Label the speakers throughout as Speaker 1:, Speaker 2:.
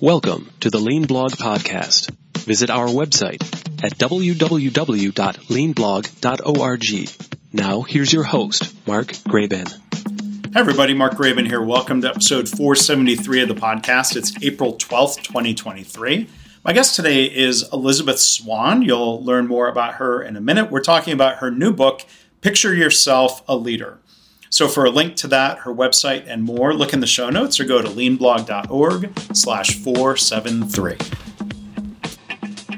Speaker 1: Welcome to the Lean Blog Podcast. Visit our website at www.leanblog.org. Now, here's your host, Mark Graban.
Speaker 2: Hi, everybody. Mark Graban here. Welcome to episode 473 of the podcast. It's April 12th, 2023. My guest today is Elisabeth Swan. You'll learn more about her in a minute. We're talking about her new book, Picture Yourself a Leader. So for a link to that, her website, and more, look in the show notes or go to leanblog.org slash 473.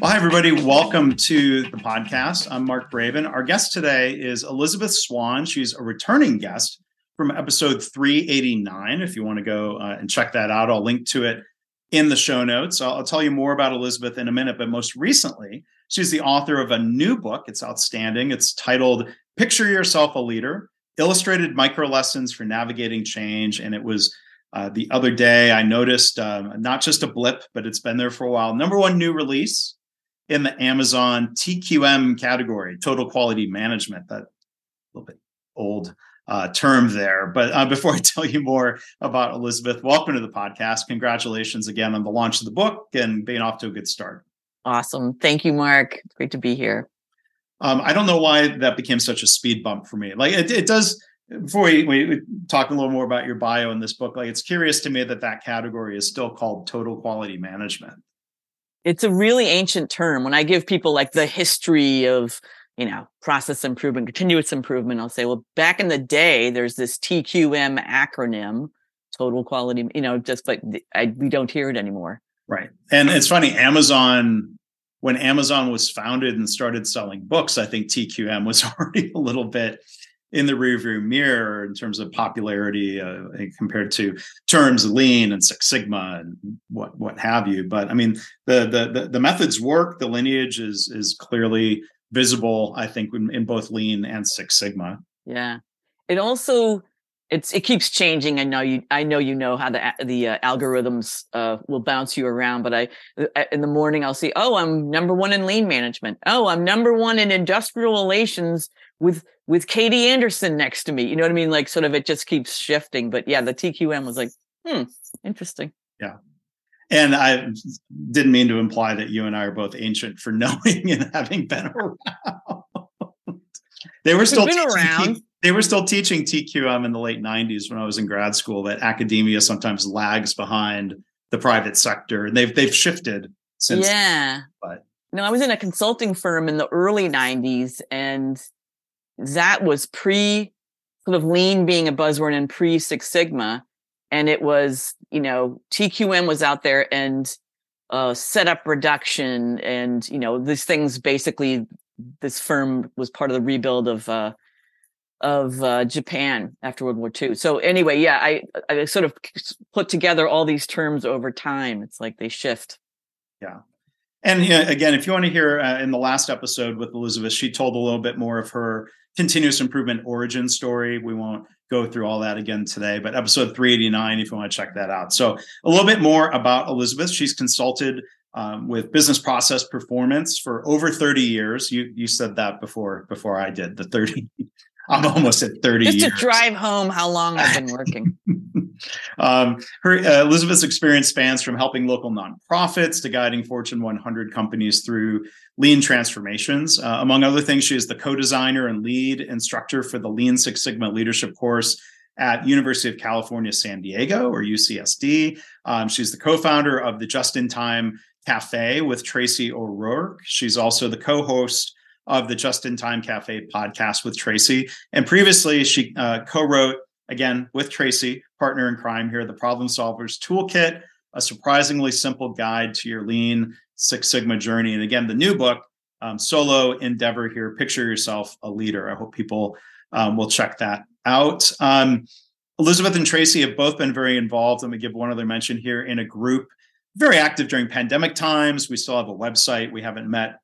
Speaker 2: Well, hi, everybody. Welcome to the podcast. I'm Mark Graban. Our guest today is Elisabeth Swan. She's a returning guest from episode 389. If you want to go uh, and check that out, I'll link to it in the show notes. I'll, I'll tell you more about Elisabeth in a minute, but most recently, she's the author of a new book. It's outstanding. It's titled Picture Yourself a Leader illustrated micro lessons for navigating change. And it was uh, the other day I noticed um, not just a blip, but it's been there for a while. Number one new release in the Amazon TQM category, total quality management. That little bit old uh, term there. But uh, before I tell you more about Elisabeth, welcome to the podcast. Congratulations again on the launch of the book and being off to a good start.
Speaker 3: Awesome. Thank you, Mark. Great to be here.
Speaker 2: Um, I don't know why that became such a speed bump for me. Like it, it does. Before we, we talk a little more about your bio in this book, like it's curious to me that that category is still called total quality management.
Speaker 3: It's a really ancient term. When I give people like the history of you know process improvement, continuous improvement, I'll say, well, back in the day, there's this TQM acronym, total quality. You know, just like I, we don't hear it anymore.
Speaker 2: Right, and it's funny. Amazon when Amazon was founded and started selling books, I think TQM was already a little bit in the rearview mirror in terms of popularity uh, compared to terms lean and Six Sigma and what what have you. But I mean, the the the, the methods work. The lineage is is clearly visible. I think in, in both lean and Six Sigma.
Speaker 3: Yeah, it also it's it keeps changing. I know you. I know you know how the the uh, algorithms uh, will bounce you around. But I uh, in the morning I'll see. Oh, I'm number one in lean management. Oh, I'm number one in industrial relations with with Katie Anderson next to me. You know what I mean? Like sort of it just keeps shifting. But yeah, the TQM was like, hmm, interesting.
Speaker 2: Yeah. And I didn't mean to imply that you and I are both ancient for knowing and having been around. they were still
Speaker 3: been around
Speaker 2: they were still teaching TQM in the late 90s when I was in grad school that academia sometimes lags behind the private sector. And they've they've shifted since.
Speaker 3: Yeah. But no, I was in a consulting firm in the early 90s and that was pre sort of lean being a buzzword and pre Six Sigma. And it was, you know, TQM was out there and uh, setup reduction and, you know, these things basically this firm was part of the rebuild of uh, of uh, Japan after World War II. So anyway, yeah, I I sort of put together all these terms over time. It's like they shift.
Speaker 2: Yeah. And you know, again, if you want to hear uh, in the last episode with Elisabeth, she told a little bit more of her continuous improvement origin story. We won't go through all that again today, but episode 389, if you want to check that out. So, a little bit more about Elisabeth. She's consulted um, with business process performance for over 30 years. You you said that before before I did the 30 I'm almost at 30
Speaker 3: Just
Speaker 2: years.
Speaker 3: to drive home how long I've been working.
Speaker 2: um, her uh, Elisabeth's experience spans from helping local nonprofits to guiding Fortune 100 companies through lean transformations. Uh, among other things, she is the co-designer and lead instructor for the Lean Six Sigma leadership course at University of California, San Diego, or UCSD. Um, she's the co-founder of the Just in Time Cafe with Tracy O'Rourke. She's also the co-host of the Just in Time Cafe podcast with Tracy. And previously, she uh, co wrote, again, with Tracy, partner in crime here, The Problem Solvers Toolkit, a surprisingly simple guide to your lean Six Sigma journey. And again, the new book, um, Solo Endeavor here, Picture Yourself a Leader. I hope people um, will check that out. Um, Elisabeth and Tracy have both been very involved. Let me give one other mention here in a group very active during pandemic times. We still have a website. We haven't met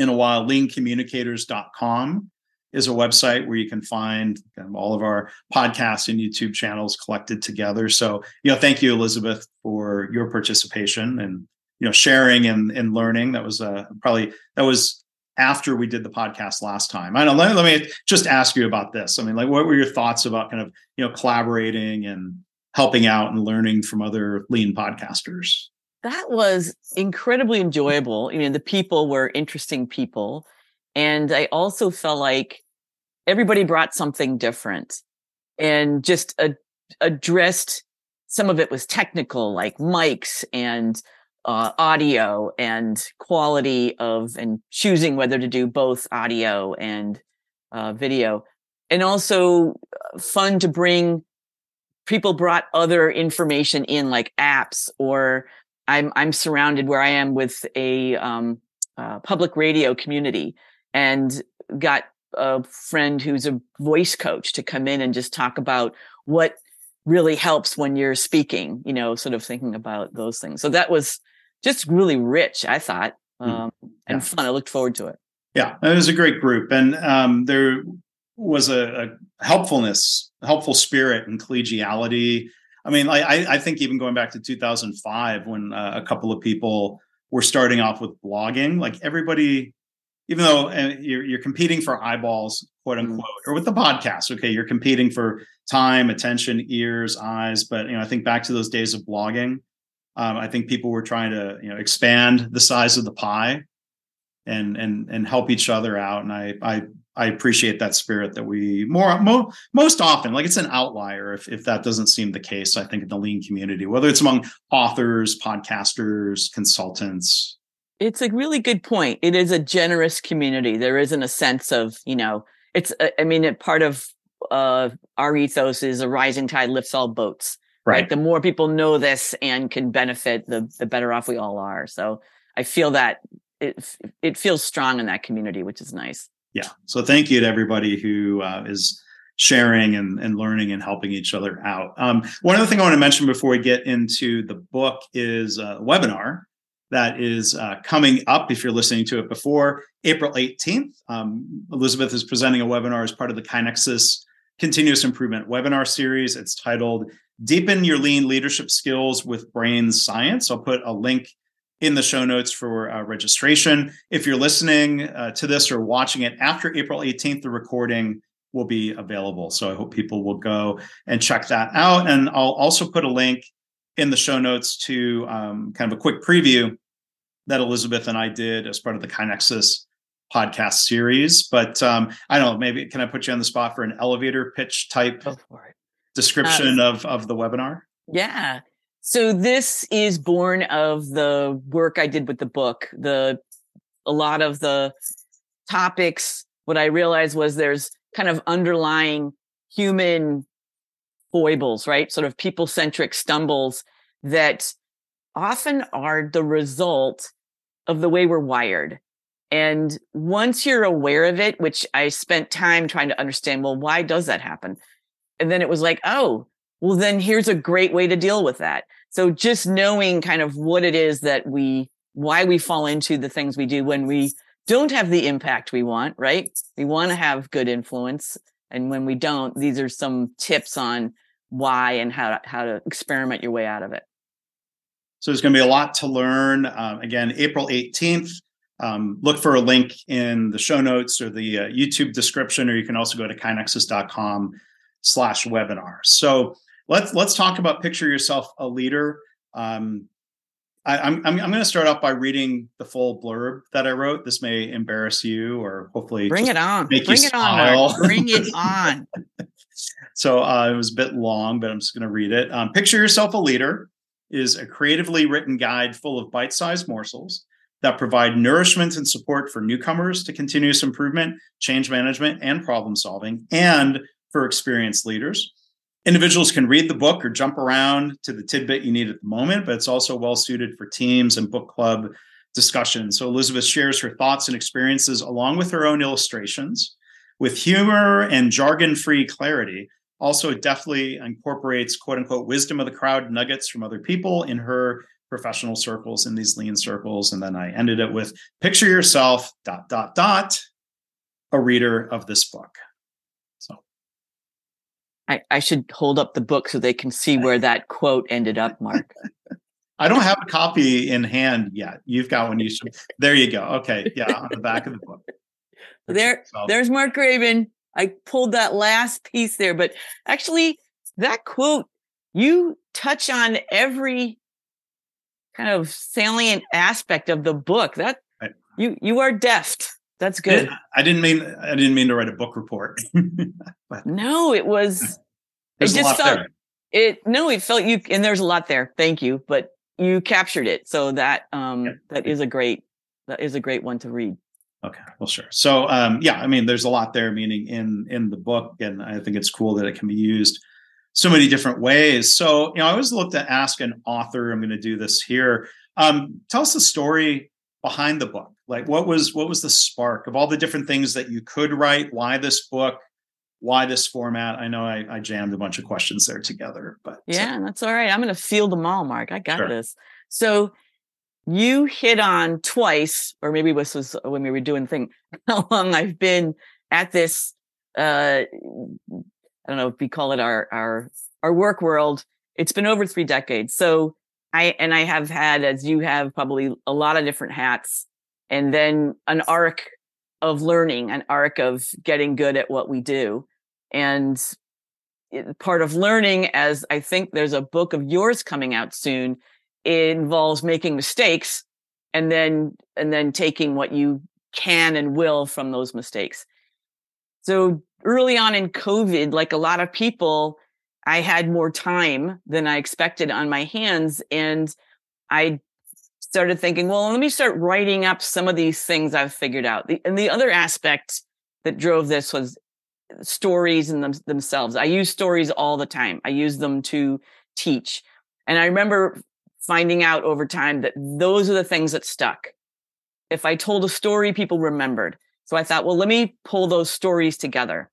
Speaker 2: in a while. Leancommunicators.com is a website where you can find all of our podcasts and YouTube channels collected together. So, you know, thank you, Elisabeth, for your participation and you know sharing and, and learning. That was uh, probably that was after we did the podcast last time. I know. Let, let me just ask you about this. I mean, like, what were your thoughts about kind of you know collaborating and helping out and learning from other lean podcasters?
Speaker 3: That was incredibly enjoyable. You know, the people were interesting people. And I also felt like everybody brought something different and just a, addressed some of it was technical, like mics and uh, audio and quality of and choosing whether to do both audio and uh, video and also uh, fun to bring people brought other information in like apps or i'm i'm surrounded where i am with a um, uh, public radio community and got a friend who's a voice coach to come in and just talk about what really helps when you're speaking you know sort of thinking about those things so that was just really rich i thought hmm. um, yeah. and fun i looked forward to it
Speaker 2: yeah it was a great group and um, there was a, a, helpfulness helpful spirit and collegiality i mean I, I think even going back to 2005 when uh, a couple of people were starting off with blogging like everybody even though uh, you're, you're competing for eyeballs, quote mm-hmm. unquote, or with the podcast, okay, you're competing for time, attention, ears, eyes. But you know, I think back to those days of blogging. Um, I think people were trying to you know expand the size of the pie and and and help each other out. And I I I appreciate that spirit that we more mo, most often like it's an outlier if if that doesn't seem the case. I think in the lean community, whether it's among authors, podcasters, consultants,
Speaker 3: it's a really good point. It is a generous community. There isn't a sense of, you know, it's, uh, I mean, part of uh, our ethos is a rising tide lifts all boats. Right. the more people know this and can benefit, the the better off we all are. So I feel that it it feels strong in that community, which is nice.
Speaker 2: Yeah. So thank you to everybody who uh, is sharing and, and learning and helping each other out. Um, one other thing I want to mention before we get into the book is a webinar that is uh, coming up if you're listening to it before April 18th. Um, Elisabeth is presenting a webinar as part of the KaiNexus Continuous Improvement webinar series. It's titled Deepen Your Lean Leadership Skills with Brain Science. I'll put a link in the show notes for uh, registration. If you're listening uh, to this or watching it after April 18th, the recording will be available. So I hope people will go and check that out. And I'll also put a link in the show notes to um, kind of a quick preview that Elisabeth and I did as part of the KaiNexus podcast series. But um, I don't know, maybe can I put you on the spot for an elevator pitch type description uh, of, of the webinar?
Speaker 3: Yeah. So this is born of the work I did with the book. The a lot of the topics, what I realized was there's kind of underlying human foibles, right? Sort of people centric stumbles that often are the result of the way we're wired. And once you're aware of it, which I spent time trying to understand, well, why does that happen? And then it was like, oh, well, then here's a great way to deal with that. So just knowing kind of what it is that we, why we fall into the things we do when we don't have the impact we want, right? We want to have good influence. And when we don't, these are some tips on why and how to, how to experiment your way out of it.
Speaker 2: So there's going to be a lot to learn. Um, again, April 18th. Um, look for a link in the show notes or the uh, YouTube description, or you can also go to kainexus.com slash webinar. So let's let's talk about picture yourself a leader. Um, I, am I'm, I'm going to start off by reading the full blurb that I wrote. This may embarrass you, or hopefully
Speaker 3: bring it on. Make bring you it smile. on. Bring it on.
Speaker 2: so uh, it was a bit long, but I'm just going to read it. Um, picture yourself a leader is a creatively written guide full of bite sized morsels that provide nourishment and support for newcomers to continuous improvement, change management, and problem solving, and for experienced leaders. Individuals can read the book or jump around to the tidbit you need at the moment, but it's also well suited for teams and book club discussions. So Elisabeth shares her thoughts and experiences along with her own illustrations with humor and jargon free clarity. Also definitely incorporates quote unquote wisdom of the crowd nuggets from other people in her professional circles in these lean circles. And then i ended it with picture yourself dot dot dot a reader of this book. So
Speaker 3: i, I should hold up the book so they can see where that quote ended up mark.
Speaker 2: I don't have a copy in hand yet. You've got one you should there you go. Okay. Yeah on the back of the book.
Speaker 3: There there's mark graban I pulled that last piece there, but actually that quote, you touch on every kind of salient aspect of the book. That
Speaker 2: Right.
Speaker 3: you you are deft. That's good.
Speaker 2: I didn't mean I didn't mean to write a book report.
Speaker 3: No, it was
Speaker 2: a
Speaker 3: just felt-
Speaker 2: there.
Speaker 3: it no, it felt you and there's a lot there. Thank you. But you captured it. So that um
Speaker 2: Yeah.
Speaker 3: that is a great that is a great one to read.
Speaker 2: Okay, well, sure. So, um, yeah, I mean, there's a lot there, meaning in in the book, and I think it's cool that it can be used so many different ways. So, you know, I always look to ask an author. I'm going to do this here. Um, tell us the story behind the book. Like, what was what was the spark of all the different things that you could write? Why this book? Why this format? I know I, I jammed a bunch of questions there together, but
Speaker 3: Yeah, that's all right. I'm going to field them all, Mark. I got
Speaker 2: Sure.
Speaker 3: this. So you hit on twice, or maybe this was when we were doing thing, how long I've been at this. Uh, I don't know if we call it our our our work world. It's been over three decades. So I and I have had, as you have, probably a lot of different hats, and then an arc of learning, an arc of getting good at what we do, and part of learning as i think there's a book of yours coming out soon it involves making mistakes and then and then taking what you can and will from those mistakes. So early on in covid like a lot of people i had more time than i expected on my hands and i started thinking well let me start writing up some of these things i've figured out The- and the other aspect that drove this was stories in them, themselves. I use stories all the time. I use them to teach. And I remember finding out over time that those are the things that stuck. If I told a story, people remembered. So I thought, well, let me pull those stories together.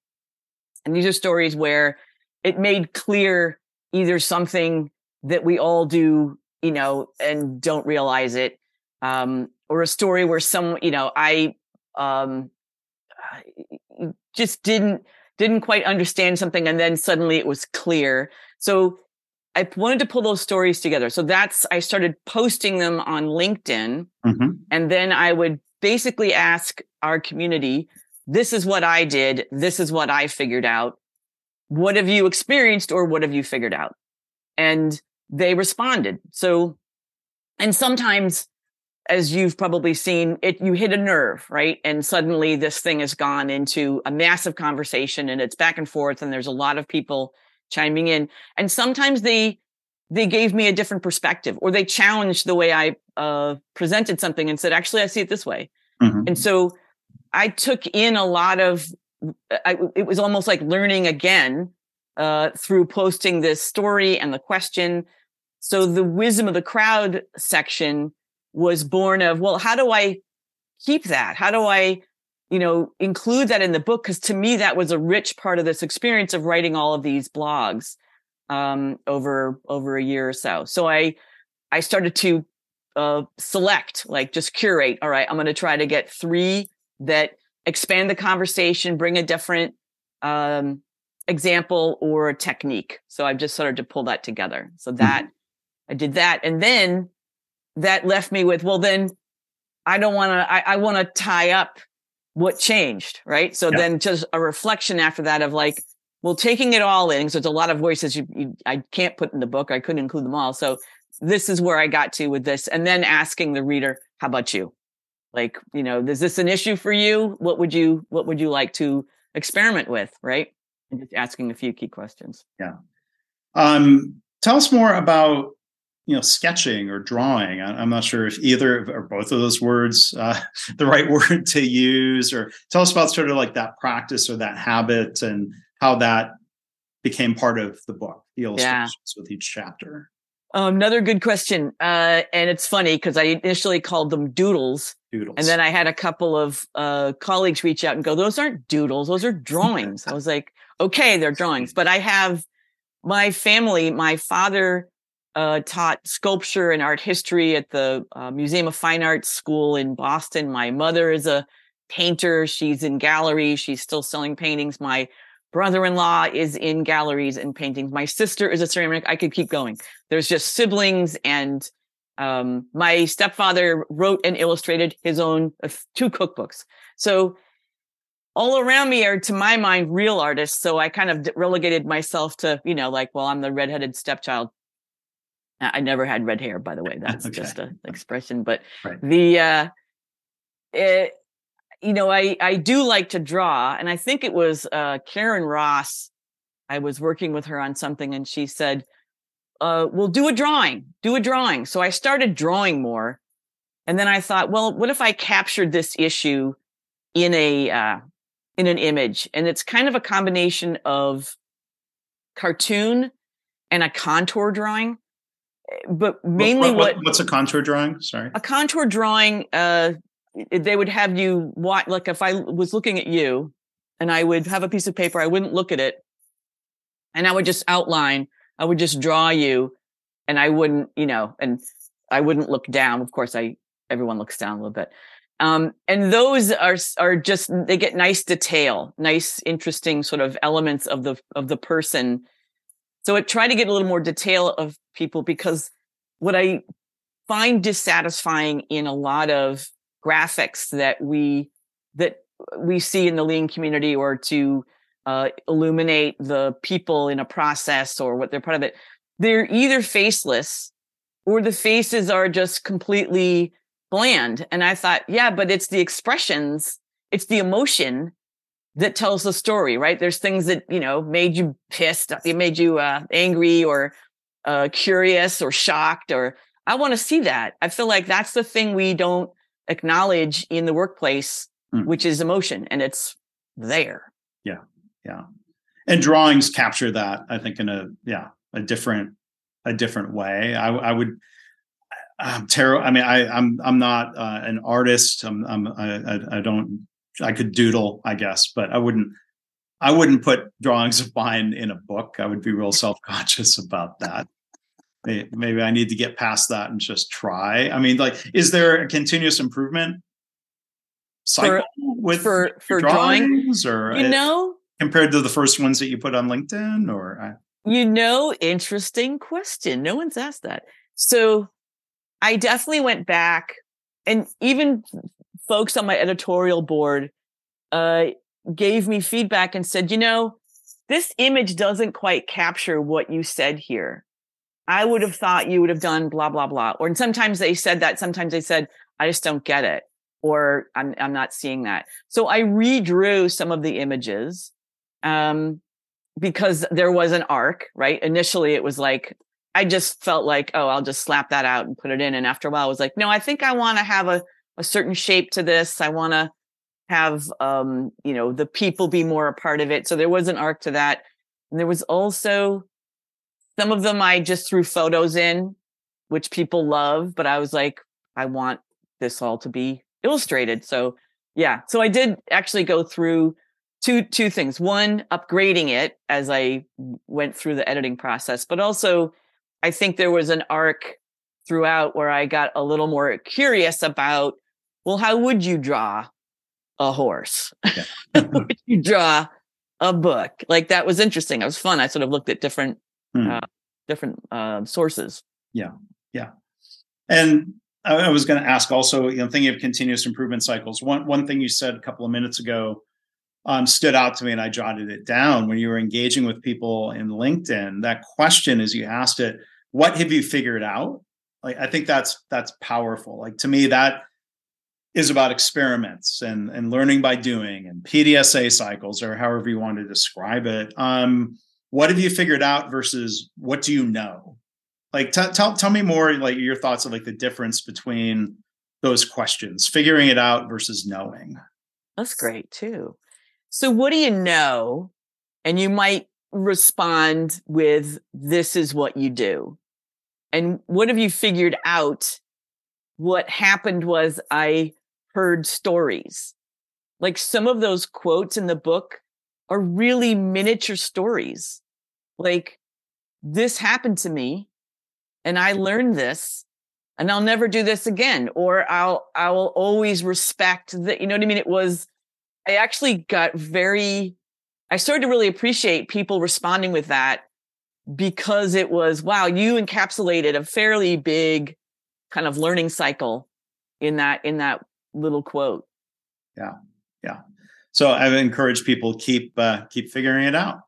Speaker 3: And these are stories where it made clear either something that we all do, you know, and don't realize it, um, or a story where some, you know, I, um, just didn't didn't quite understand something and then suddenly it was clear. So i wanted to pull those stories together. So that's i started posting them on linkedin
Speaker 2: Mhm.
Speaker 3: and then i would basically ask our community this is what i did. This is what i figured out. What have you experienced or what have you figured out? And they responded. So and sometimes as you've probably seen it you hit a nerve right? And suddenly this thing has gone into a massive conversation and it's back and forth and there's a lot of people chiming in. And sometimes they they gave me a different perspective or they challenged the way i uh, presented something and said actually i see it this way.
Speaker 2: Mhm.
Speaker 3: and so i took in a lot of I, it was almost like learning again uh, through posting this story and the question. So the wisdom of the crowd section was born of well how do i keep that? How do i you know include that in the book? Because to me that was a rich part of this experience of writing all of these blogs um, over over a year or so. So i i started to uh, select like just curate. All right i'm going to try to get three that expand the conversation bring a different um, example or a technique. So i've just started to pull that together. So mm-hmm. that i did that and then that left me with well then i don't want to i, I want to tie up what changed right? So
Speaker 2: Yeah.
Speaker 3: then just a reflection after that of like well taking it all in so it's a lot of voices you, you i can't put in the book i couldn't include them all. So this is where i got to with this and then asking the reader how about you? Like you know is this an issue for you? What would you what would you like to experiment with? Right and just asking a few key questions Yeah.
Speaker 2: Um, tell us more about you know sketching or drawing. I, I'm not sure if either or both of those words uh, the right word to use. Or tell us about sort of like that practice or that habit and how that became part of the book, the illustrations with each chapter.
Speaker 3: Um, another good question. Uh, and it's funny because I initially called them doodles.
Speaker 2: Doodles.
Speaker 3: And then I had a couple of uh, colleagues reach out and go, those aren't doodles, those are drawings. I was like, okay, they're drawings. But I have my family, my father uh, taught sculpture and art history at the uh, Museum of Fine Arts School in Boston. My mother is a painter. She's in galleries. She's still selling paintings. My brother-in-law is in galleries and paintings. My sister is a ceramic. I could keep going. There's just siblings and um, my stepfather wrote and illustrated his own uh, two cookbooks. So all around me are, to my mind, real artists. So I kind of relegated myself to, you know, like, well, I'm the redheaded stepchild. I never had red hair, by the way. That's
Speaker 2: Okay.
Speaker 3: just an expression. But
Speaker 2: Right.
Speaker 3: the, uh, it, you know, I, I do like to draw. And I think it was uh, Karen Ross. I was working with her on something and she said, uh, well, do a drawing, do a drawing. So I started drawing more. And then I thought, well, what if I captured this issue in a, uh, in an image? And it's kind of a combination of cartoon and a contour drawing. But mainly
Speaker 2: What-
Speaker 3: what,
Speaker 2: what- what's a contour drawing? Sorry.
Speaker 3: a contour drawing, uh, they would have you watch, like if I was looking at you and I would have a piece of paper, I wouldn't look at it and I would just outline, I would just draw you and I wouldn't, you know, and I wouldn't look down. Of course, I, everyone looks down a little bit. Um, and those are, are just, they get nice detail, nice, interesting sort of elements of the, of the person. So I try to get a little more detail of people because what I find dissatisfying in a lot of graphics that we that we see in the lean community or to uh, illuminate the people in a process or what they're part of it they're either faceless or the faces are just completely bland and i thought yeah but it's the expressions it's the emotion that tells the story right there's things that you know made you pissed it made you uh, angry or uh, curious or shocked or i want to see that i feel like that's the thing we don't acknowledge in the workplace
Speaker 2: Hmm.
Speaker 3: which is emotion and it's there
Speaker 2: Yeah. Yeah. And drawings capture that, I think, in a yeah, a different a different way. I I would I'm terrible. I mean, I I'm I'm not uh, an artist. I'm I'm I, I I don't I could doodle, I guess, but I wouldn't I wouldn't put drawings of mine in a book. I would be real self-conscious about that. Maybe I need to get past that and just try. I mean, like, is there a continuous improvement cycle with
Speaker 3: for
Speaker 2: your
Speaker 3: for drawing
Speaker 2: drawings or
Speaker 3: you
Speaker 2: uh,
Speaker 3: know
Speaker 2: compared to the first ones that you put on LinkedIn or I,
Speaker 3: You know, interesting question. No one's asked that. So I definitely went back and even folks on my editorial board uh, gave me feedback and said, you know, this image doesn't quite capture what you said here. I would have thought you would have done blah, blah, blah. Or and sometimes they said that. Sometimes they said, I just don't get it. Or I'm, I'm not seeing that. So I redrew some of the images. Um, because there was an arc, right? Initially, it was like, I just felt like, oh, I'll just slap that out and put it in. And after a while, I was like, no, I think I want to have a, a certain shape to this. I want to have, um, you know, the people be more a part of it. So there was an arc to that. And there was also some of them I just threw photos in, which people love, but I was like, I want this all to be illustrated. So yeah, so I did actually go through two two things one upgrading it as i went through the editing process but also i think there was an arc throughout where i got a little more curious about well how would you draw a horse
Speaker 2: Yeah.
Speaker 3: How would you draw a book like that was interesting it was fun i sort of looked at different
Speaker 2: Hmm.
Speaker 3: uh, different uh, sources Yeah, yeah.
Speaker 2: And I, I was going to ask also, you know, thinking of continuous improvement cycles. One one thing you said a couple of minutes ago um, stood out to me, and I jotted it down when you were engaging with people in LinkedIn. That question, as you asked it, what have you figured out? Like, I think that's that's powerful. Like to me, that is about experiments and and learning by doing and PDSA cycles or however you want to describe it. Um, what have you figured out versus what do you know? like t- tell tell me more like your thoughts of like the difference between those questions figuring it out versus knowing
Speaker 3: That's great too. So, what do you know? And you might respond with, This is what you do. And what have you figured out? What happened was I heard stories. Like some of those quotes in the book are really miniature stories. Like, this happened to me and I learned this and I'll never do this again. Or I'll, I will always respect that. You know what I mean? It was, I actually got very, I started to really appreciate people responding with that because it was, wow, you encapsulated a fairly big kind of learning cycle in that, in that little quote. Yeah. Yeah.
Speaker 2: So i would encourage people keep uh, keep figuring it out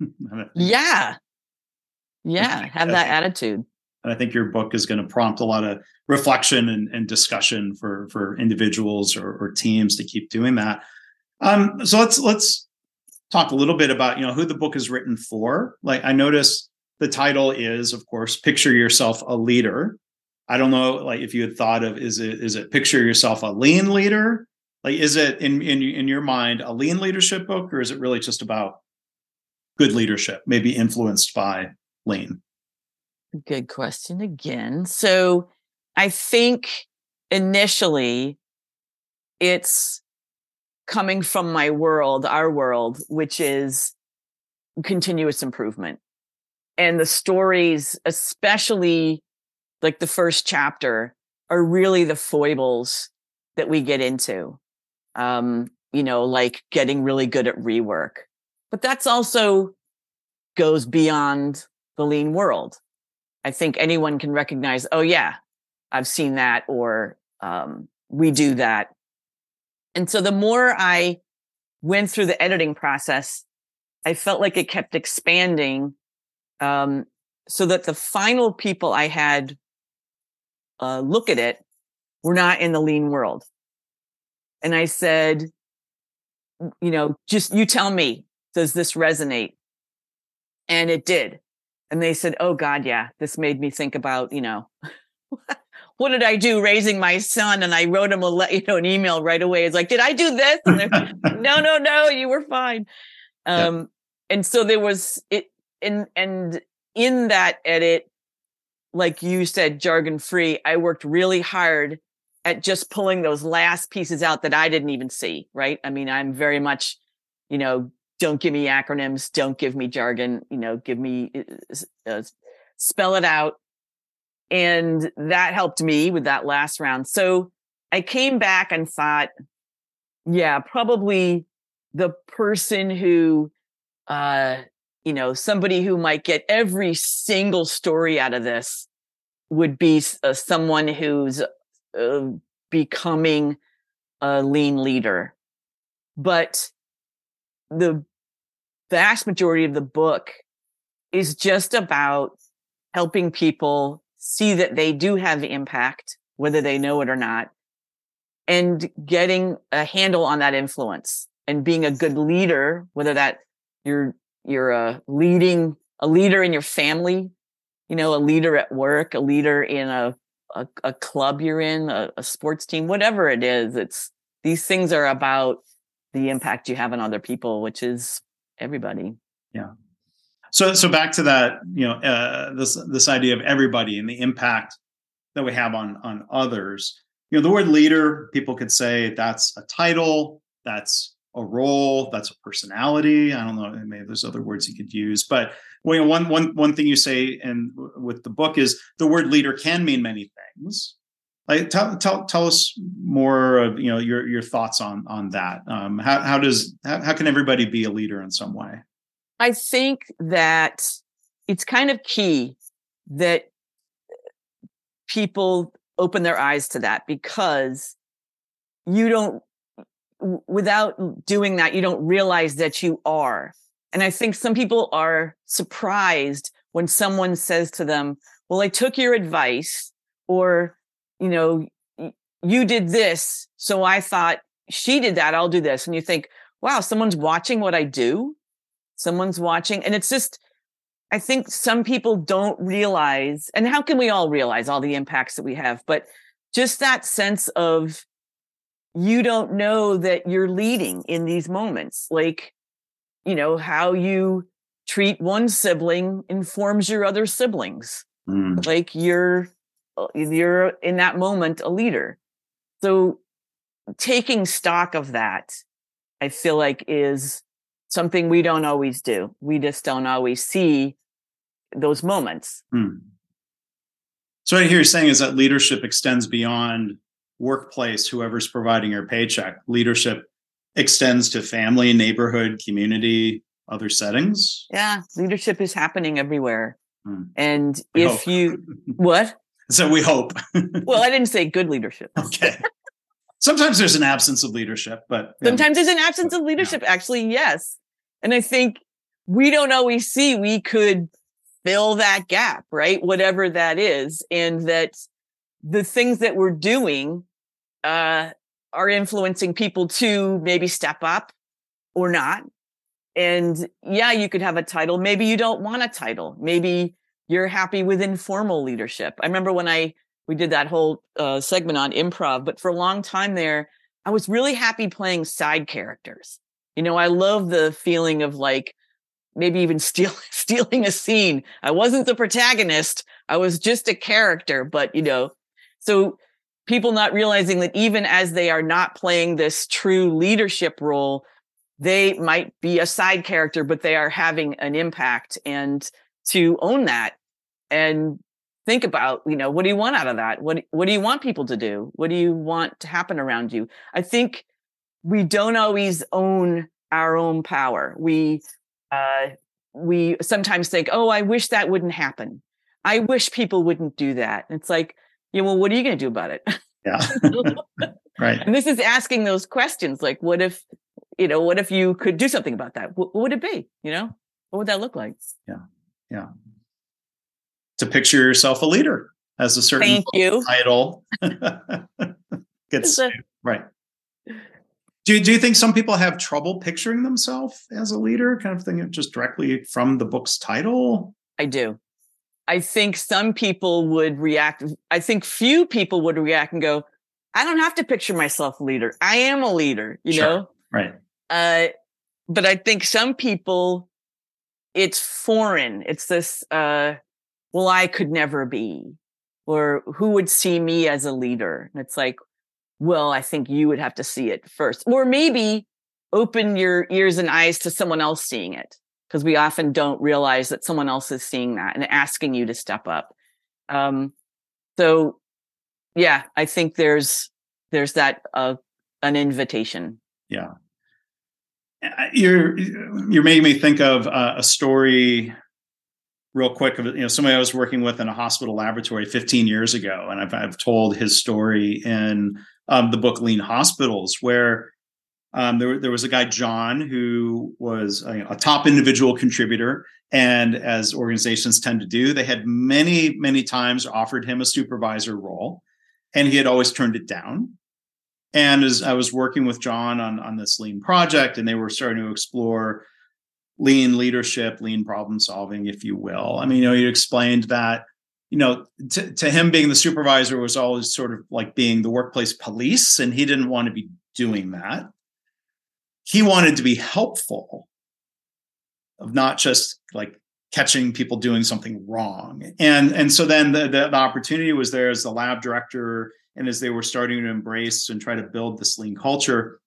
Speaker 3: Yeah. Yeah. Have that attitude.
Speaker 2: And I think your book is going to prompt a lot of reflection and, and discussion for for individuals or, or, teams to keep doing that. Um, so let's let's talk a little bit about you know who the book is written for. Like I notice the title is, of course, "Picture Yourself a Leader." I don't know, like if you had thought of is it is it "Picture Yourself a Lean Leader"? Like, is it in in in your mind a lean leadership book, or is it really just about good leadership, maybe influenced by lean?
Speaker 3: Good question again. So I think initially it's coming from my world, our world, which is continuous improvement. And the stories, especially like the first chapter, are really the foibles that we get into. Um, you know, like getting really good at rework. But that's also goes beyond the lean world. I think anyone can recognize, oh yeah, I've seen that or um, we do that. And so the more I went through the editing process, I felt like it kept expanding um, so that the final people I had uh, look at it were not in the lean world. And I said, you know, just you tell me, does this resonate? And it did. And they said, Oh God, yeah, this made me think about, you know, what did I do raising my son? And I wrote him a, you know, an email right away. It's like, did I do this? no, no, no, you were fine. Um, and so there was it, and, and in that edit, like you said, jargon free, I worked really hard at just pulling those last pieces out that I didn't even see. Right. I mean, I'm very much, you know, don't give me acronyms don't give me jargon you know give me uh, uh, spell it out and that helped me with that last round. So i came back and thought yeah probably the person who uh you know somebody who might get every single story out of this would be uh, someone who's uh, becoming a lean leader. But the vast majority of the book is just about helping people see that they do have impact, whether they know it or not, and getting a handle on that influence and being a good leader, whether that you're, you're a leading, a leader in your family, you know, a leader at work, a leader in a, a, a club you're in, a, a sports team, whatever it is. It's, these things are about the impact you have on other people, which is everybody.
Speaker 2: Yeah. So so back to that, you know, uh, this this idea of everybody and the impact that we have on on others. You know, the word leader, people could say that's a title, that's a role, that's a personality. I don't know, maybe there's other words you could use, but well, one one one thing you say and with the book is the word leader can mean many things. Like tell tell tell us more of you know your your thoughts on on that. Um, how how does how, how can everybody be a leader in some way?
Speaker 3: I think that it's kind of key that people open their eyes to that because you don't without doing that you don't realize that you are and i think some people are surprised when someone says to them well i took your advice or you know, you did this. So I thought she did that. I'll do this. And you think, wow, someone's watching what I do. Someone's watching. And it's just, I think some people don't realize, and how can we all realize all the impacts that we have? But just that sense of you don't know that you're leading in these moments. Like, you know, how you treat one sibling informs your other siblings. Mm. Like you're uh, you're in that moment a leader. So taking stock of that, I feel like is something we don't always do. We just don't always see those moments. Hmm.
Speaker 2: So what I hear you saying is that leadership extends beyond workplace, whoever's providing your paycheck. Leadership extends to family, neighborhood, community, other settings.
Speaker 3: Yeah, leadership is happening everywhere. Hmm. And we if hope. you what?
Speaker 2: So we hope.
Speaker 3: well, I didn't say good leadership.
Speaker 2: okay. Sometimes there's an absence of leadership, but
Speaker 3: sometimes there's an absence of leadership. Yeah. Actually, yes. And I think we don't always see we could fill that gap, right? Whatever that is. And that the things that we're doing, uh, are influencing people to maybe step up or not. And yeah, you could have a title. Maybe you don't want a title. Maybe you're happy with informal leadership. I remember when I, we did that whole uh, segment on improv, but for a long time there, I was really happy playing side characters. You know, I love the feeling of like maybe even steal, stealing a scene. I wasn't the protagonist. I was just a character, but you know, so people not realizing that even as they are not playing this true leadership role, they might be a side character, but they are having an impact and to own that and think about, you know, what do you want out of that? What, what do you want people to do? What do you want to happen around you? I think we don't always own our own power. We, uh, we sometimes think, oh, I wish that wouldn't happen. I wish people wouldn't do that. And it's like, yeah, well, what are you going to do about it?
Speaker 2: Yeah. right.
Speaker 3: And this is asking those questions like, what if, you know, what if you could do something about that? What, what would it be? You know, what would that look like?
Speaker 2: Yeah. Yeah. To picture yourself a leader as a certain
Speaker 3: Thank you.
Speaker 2: title. Gets a, right. Do, do you think some people have trouble picturing themselves as a leader, kind of thing, just directly from the book's title?
Speaker 3: I do. I think some people would react. I think few people would react and go, I don't have to picture myself a leader. I am a leader, you sure. know?
Speaker 2: Right.
Speaker 3: Uh, but I think some people, it's foreign. It's this, uh, well, I could never be, or who would see me as a leader? And it's like, well, I think you would have to see it first, or maybe open your ears and eyes to someone else seeing it. Because we often don't realize that someone else is seeing that and asking you to step up. Um, so yeah, I think there's, there's that, uh, an invitation.
Speaker 2: Yeah. You're, you're making me think of uh, a story real quick of you know somebody I was working with in a hospital laboratory 15 years ago, and I've I've told his story in um, the book Lean Hospitals, where um, there there was a guy John who was a, a, top individual contributor, and as organizations tend to do, they had many many times offered him a supervisor role, and he had always turned it down. And as I was working with John on on this Lean project, and they were starting to explore lean leadership, lean problem solving, if you will. I mean, you know, you explained that, you know, to, to him being the supervisor was always sort of like being the workplace police, and he didn't want to be doing that. He wanted to be helpful of not just like catching people doing something wrong. And and so then the, the, the opportunity was there as the lab director and as they were starting to embrace and try to build this lean culture,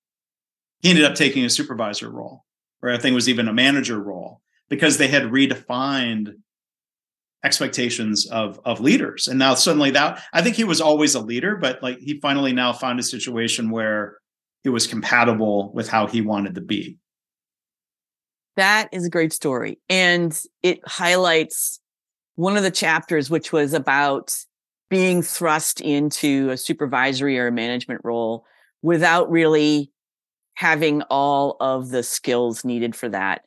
Speaker 2: he ended up taking a supervisor role or I think it was even a manager role because they had redefined expectations of of leaders. And now suddenly that i think he was always a leader but like he finally now found a situation where it was compatible with how he wanted to be.
Speaker 3: That is a great story. And it highlights one of the chapters which was about being thrust into a supervisory or a management role without really having all of the skills needed for that.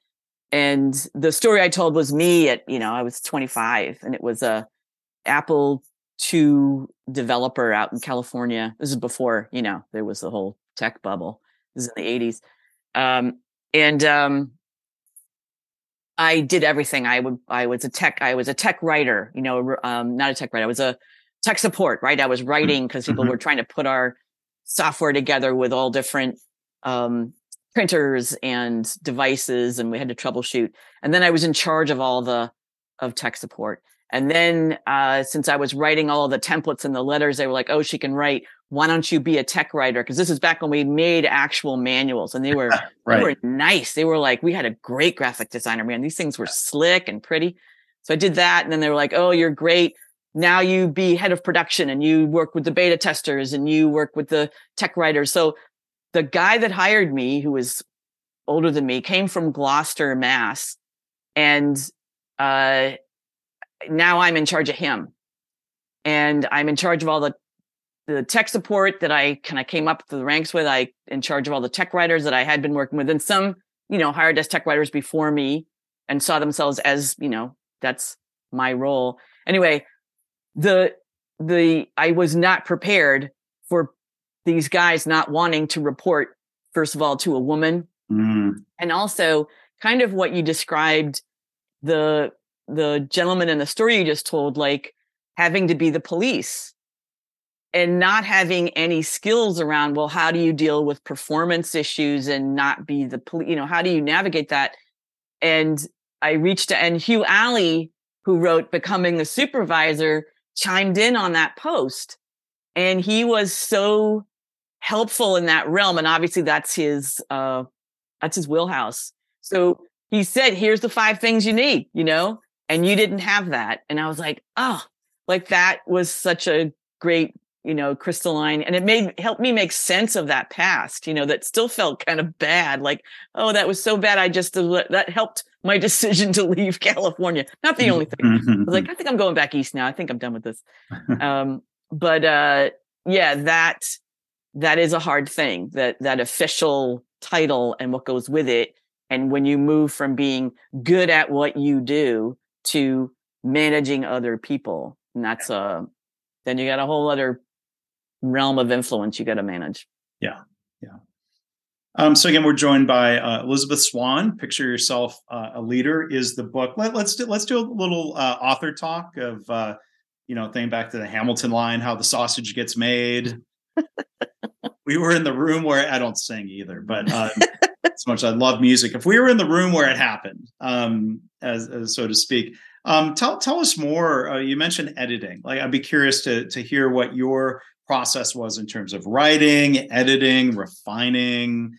Speaker 3: And the story I told was me at, you know, I was 25 and it was a Apple II developer out in California. This is before, you know, there was the whole tech bubble. This is in the 80s. Um, and um, I did everything. I would, I was a tech, I was a tech writer, you know, um, not a tech writer. I was a tech support, right? I was mm-hmm. writing because people mm-hmm. were trying to put our software together with all different um, printers and devices and we had to troubleshoot. And then I was in charge of all the of tech support. And then uh, since I was writing all the templates and the letters, they were like, "Oh, she can write. Why don't you be a tech writer?" Because this is back when we made actual manuals, and they were right. they were nice. They were like, we had a great graphic designer. Man, these things were slick and pretty. So I did that, and then they were like, "Oh, you're great. Now you be head of production, and you work with the beta testers, and you work with the tech writers." So the guy that hired me, who was older than me, came from Gloucester, Mass. And uh, now I'm in charge of him. And I'm in charge of all the the tech support that I kind of came up through the ranks with. I in charge of all the tech writers that I had been working with, and some, you know, hired as tech writers before me and saw themselves as, you know, that's my role. Anyway, the the I was not prepared for these guys not wanting to report first of all to a woman
Speaker 2: Mm.
Speaker 3: and also kind of what you described the the gentleman in the story you just told like having to be the police and not having any skills around well how do you deal with performance issues and not be the police you know how do you navigate that and i reached and hugh alley who wrote becoming a supervisor chimed in on that post and he was so helpful in that realm and obviously that's his uh that's his wheelhouse. So he said here's the five things you need you know and you didn't have that and i was like oh like that was such a great you know crystalline and it made helped me make sense of that past you know that still felt kind of bad like oh that was so bad i just that helped my decision to leave california not the only thing. I was like i think i'm going back east now i think i'm done with this. Um but uh yeah that that is a hard thing that that official title and what goes with it and when you move from being good at what you do to managing other people and that's a then you got a whole other realm of influence you got to manage
Speaker 2: yeah yeah um, so again, we're joined by uh, Elisabeth Swan. Picture yourself uh, a leader is the book. Let, us do let's do a little uh, author talk of uh, you know thing back to the Hamilton line, how the sausage gets made. We were in the room where I don't sing either, but um, as much as I love music, if we were in the room where it happened, um, as, as so to speak, um, tell tell us more. Uh, you mentioned editing. Like I'd be curious to to hear what your process was in terms of writing, editing, refining,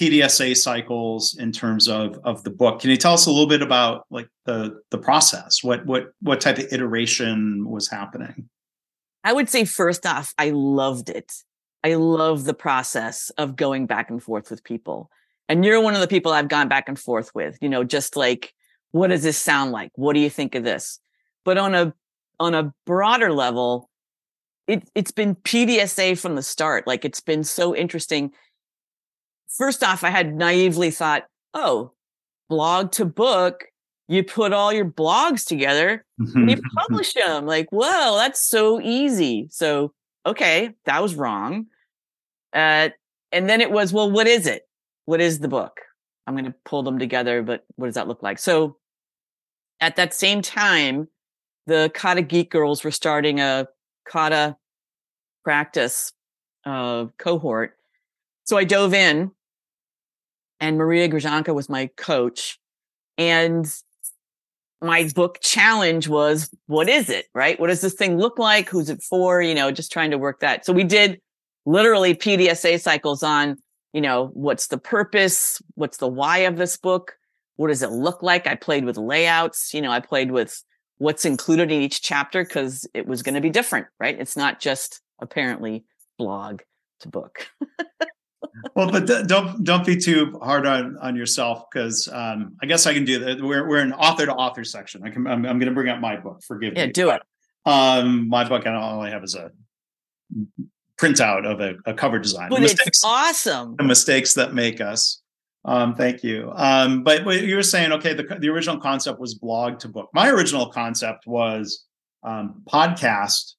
Speaker 2: PDSA cycles in terms of of the book. Can you tell us a little bit about like the the process? What what what type of iteration was happening?
Speaker 3: I would say first off, I loved it. I love the process of going back and forth with people. And you're one of the people I've gone back and forth with, you know, just like, what does this sound like? What do you think of this? But on a, on a broader level, it, it's been PDSA from the start. Like it's been so interesting. First off, I had naively thought, oh, blog to book, you put all your blogs together and you publish them. Like, whoa, that's so easy. So, okay, that was wrong. Uh, and then it was, well, what is it? What is the book? I'm going to pull them together, but what does that look like? So, at that same time, the Kata Geek Girls were starting a Kata practice uh, cohort. So I dove in, and Maria Grzanka was my coach. And my book challenge was what is it right? What does this thing look like? Who's it for? You know just trying to work that. So we did literally pdsa cycles on you know what's the purpose? What's the why of this book? What does it look like? I played with layouts. You know i played with what's included in each chapter because it was going to be different right? It's not just apparently blog to book
Speaker 2: well, but don't don't be too hard on on yourself because um, I guess I can do that. We're we're an author to author section. I can I'm, I'm going to bring up my book. Forgive
Speaker 3: yeah,
Speaker 2: me.
Speaker 3: Yeah, do it.
Speaker 2: Um, my book I all I have is a printout of a, a cover design.
Speaker 3: But it's awesome.
Speaker 2: The mistakes that make us. Um, thank you. Um, but you were saying, okay, the the original concept was blog to book. My original concept was um, podcast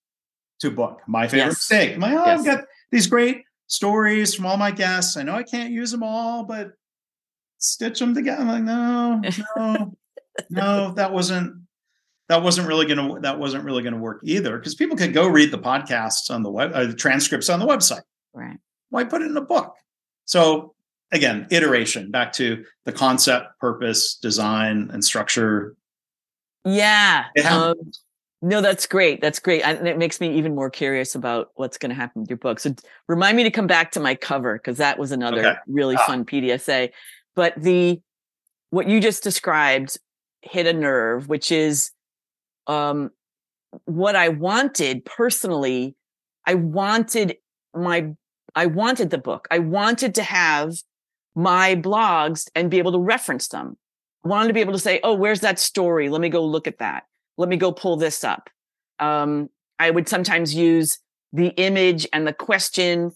Speaker 2: to book. My favorite
Speaker 3: Yes.
Speaker 2: mistake. My oh,
Speaker 3: Yes.
Speaker 2: I've got these great stories from all my guests. I know I can't use them all, but stitch them together. I'm like, no, no, no, that wasn't that wasn't really gonna that wasn't really gonna work either because people could go read the podcasts on the web, uh, the transcripts on the website.
Speaker 3: right
Speaker 2: Why put it in a book? So again, iteration back to the concept, purpose, design, and structure.
Speaker 3: Yeah. Um. No, that's great. That's great. And it makes me even more curious about what's going to happen with your book. So remind me to come back to my cover because that was another
Speaker 2: Okay.
Speaker 3: really
Speaker 2: Ah.
Speaker 3: fun PDSA. But the what you just described hit a nerve, which is um what I wanted personally. I wanted my I wanted the book. I wanted to have my blogs and be able to reference them. I wanted to be able to say, "Oh, where's that story? Let me go look at that. Let me go pull this up." Um, I would sometimes use the image and the question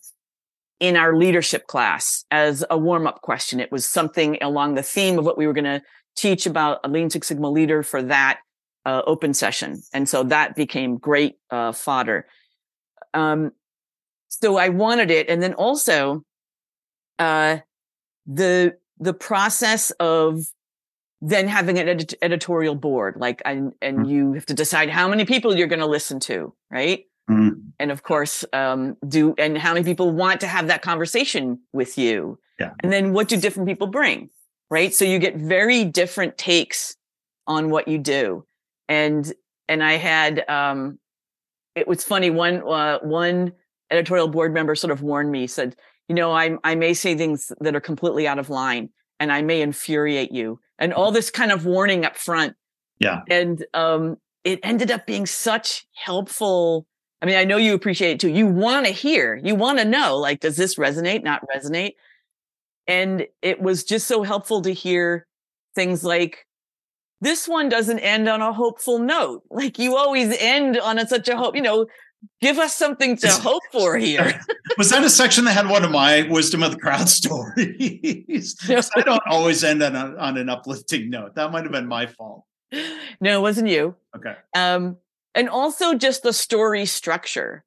Speaker 3: in our leadership class as a warm up question. It was something along the theme of what we were going to teach about a Lean Six Sigma leader for that uh, open session. And so that became great uh, fodder. Um, so I wanted it. And then also uh, the the process of then having an ed- editorial board, like and and mm-hmm. you have to decide how many people you're going to listen to, right? Mm-hmm. And of course, um, do and how many people want to have that conversation with you,
Speaker 2: yeah.
Speaker 3: And then what do different people bring, right? So you get very different takes on what you do, and and I had um, it was funny one uh, one editorial board member sort of warned me said you know I I may say things that are completely out of line and I may infuriate you and all this kind of warning up front
Speaker 2: yeah
Speaker 3: and um it ended up being such helpful I mean I know you appreciate it too you want to hear you want to know like does this resonate not resonate and it was just so helpful to hear things like this one doesn't end on a hopeful note. Like you always end on a, such a hope, you know, give us something to hope for here.
Speaker 2: was that a section that had one of my wisdom of the crowd stories? I don't always end on, a, on an uplifting note. That might have been my fault.
Speaker 3: No, it wasn't you.
Speaker 2: Okay.
Speaker 3: Um, and also just the story structure.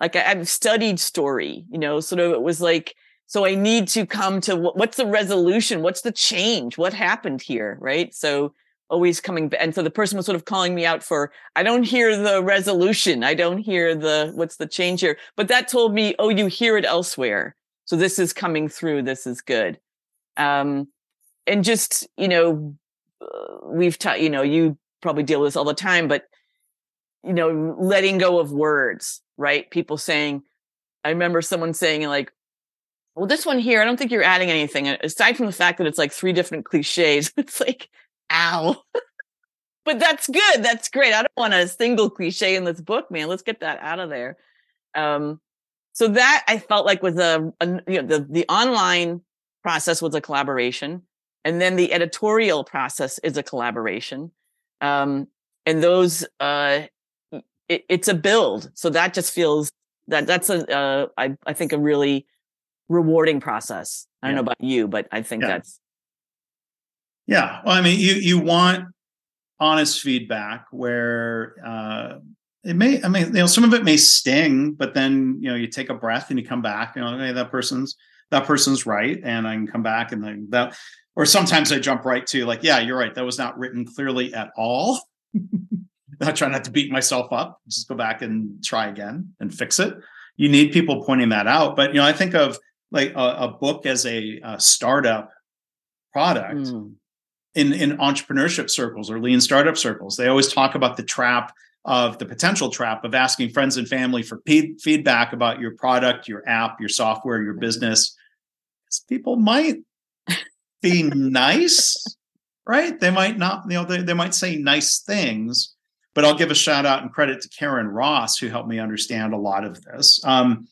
Speaker 3: Like I, I've studied story, you know, sort of it was like, so I need to come to what's the resolution? What's the change? What happened here? Right. So always coming back. And so the person was sort of calling me out for, I don't hear the resolution. I don't hear the, what's the change here? But that told me, oh, you hear it elsewhere. So this is coming through. This is good. Um, and just, you know, uh, we've taught, you know, you probably deal with this all the time, but, you know, letting go of words, right? People saying, I remember someone saying like, well, this one here, I don't think you're adding anything aside from the fact that it's like three different cliches. It's like, ow. but that's good. That's great. I don't want a single cliche in this book, man. Let's get that out of there. Um, so that I felt like was a, a you know, the the online process was a collaboration, and then the editorial process is a collaboration. Um, and those, uh, it, it's a build. So that just feels that that's a uh, I I think a really rewarding process. I don't yeah. know about you, but I think yeah. that's
Speaker 2: yeah, well, I mean, you you want honest feedback where uh, it may. I mean, you know, some of it may sting, but then you know, you take a breath and you come back. You know, hey, that person's that person's right, and I can come back and then that. Or sometimes I jump right to like, yeah, you're right. That was not written clearly at all. I try not to beat myself up. Just go back and try again and fix it. You need people pointing that out. But you know, I think of like a, a book as a, a startup product. Mm in in entrepreneurship circles or lean startup circles. They always talk about the trap of the potential trap of asking friends and family for p- feedback about your product your app your software your business. People might be nice right? They might not you know they, they might say nice things but i'll give a shout out and credit to karen ross who helped me understand a lot of this. Um,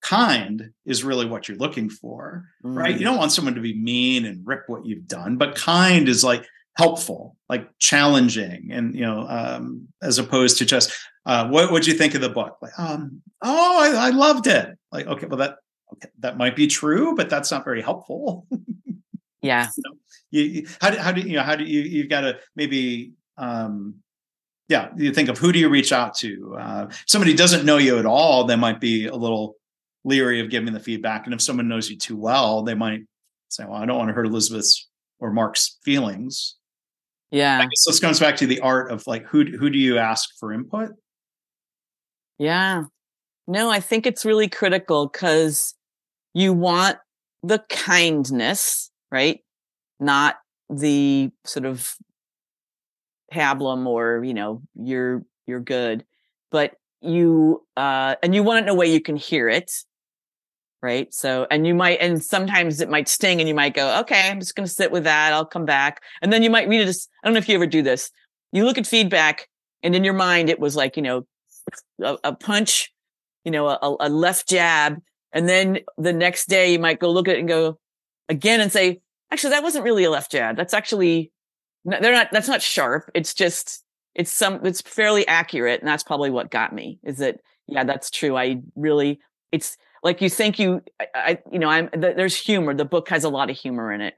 Speaker 2: kind is really what you're looking for, mm. right? You mm. don't want someone to be mean and rip what you've done, but kind is like helpful, like challenging, and you know, um, as opposed to just uh, what would you think of the book? Like, um, oh, I, I loved it. Like, okay, well that okay, that might be true, but that's not very helpful.
Speaker 3: yeah.
Speaker 2: You, know, you, you, how do how do you know how do you you've got to maybe um yeah you think of who do you reach out to uh, somebody doesn't know you at all they might be a little leery of giving the feedback. And if someone knows you too well, they might say, well, I don't want to hurt Elisabeth's or Mark's feelings.
Speaker 3: Yeah.
Speaker 2: I guess this comes back to the art of like, who, who do you ask for input?
Speaker 3: Yeah. No, I think it's really critical because you want the kindness, right? Not the sort of pablum or, you know, you're, you're good, but you, uh, and you want it in a way you can hear it right? So, and you might, and sometimes it might sting and you might go, okay, I'm just going to sit with that. I'll come back. And then you might read it as, I don't know if you ever do this. You look at feedback and in your mind, it was like, you know, a, a punch, you know, a, a, left jab. And then the next day you might go look at it and go again and say, actually, that wasn't really a left jab. That's actually, they're not, that's not sharp. It's just, it's some, it's fairly accurate. And that's probably what got me is that, yeah, that's true. I really, it's, like you think you I, you know i'm there's humor the book has a lot of humor in it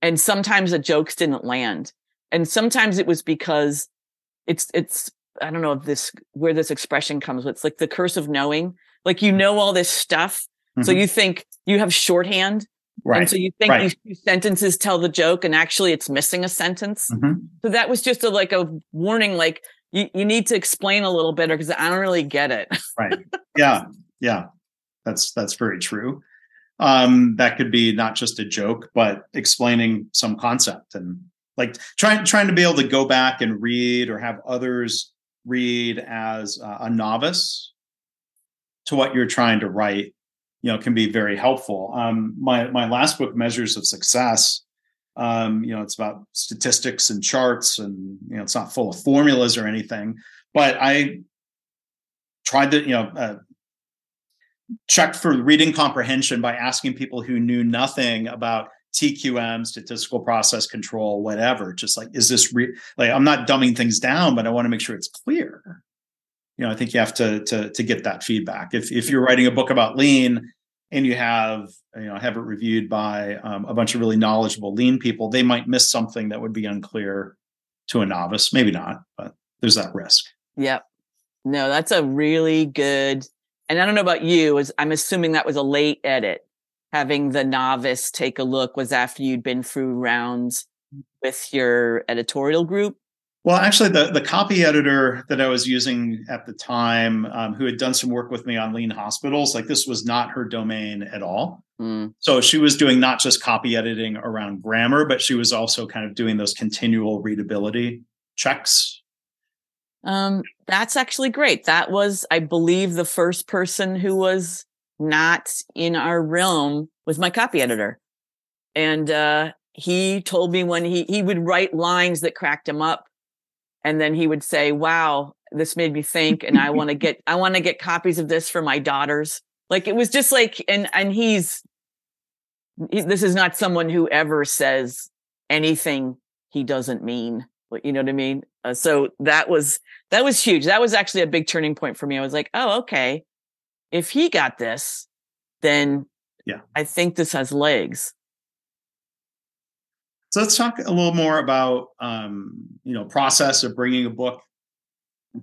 Speaker 3: and sometimes the jokes didn't land and sometimes it was because it's it's I don't know if this where this expression comes. with it's like the curse of knowing. Like you know all this stuff, mm-hmm. so you think you have shorthand, right? And so you think right. these two sentences tell the joke, and actually it's missing a sentence. Mm-hmm. So that was just a like a warning, like you, you need to explain a little better because I don't really get it.
Speaker 2: right. Yeah. Yeah. That's that's very true. Um, that could be not just a joke, but explaining some concept and like trying trying to be able to go back and read or have others read as a novice to what you're trying to write you know can be very helpful um, my my last book measures of success um, you know it's about statistics and charts and you know it's not full of formulas or anything but i tried to you know uh, check for reading comprehension by asking people who knew nothing about TQM, statistical process control, whatever. Just like, is this re- like I'm not dumbing things down, but I want to make sure it's clear. You know, I think you have to to to get that feedback. If if you're writing a book about lean and you have you know have it reviewed by um, a bunch of really knowledgeable lean people, they might miss something that would be unclear to a novice. Maybe not, but there's that risk.
Speaker 3: Yep. No, that's a really good. And I don't know about you. Is I'm assuming that was a late edit having the novice take a look was after you'd been through rounds with your editorial group?
Speaker 2: Well, actually, the, the copy editor that I was using at the time, um, who had done some work with me on lean hospitals, like this was not her domain at all. Mm. So she was doing not just copy editing around grammar, but she was also kind of doing those continual readability checks.
Speaker 3: Um, that's actually great. That was, I believe, the first person who was not in our realm was my copy editor. And uh, he told me when he he would write lines that cracked him up, and then he would say, "Wow, this made me think, and I want to get I want to get copies of this for my daughters." Like it was just like, and and he's he, this is not someone who ever says anything he doesn't mean. You know what I mean? Uh, so that was that was huge. That was actually a big turning point for me. I was like, oh, okay if he got this, then yeah, I think this has legs.
Speaker 2: So let's talk a little more about um, you know process of bringing a book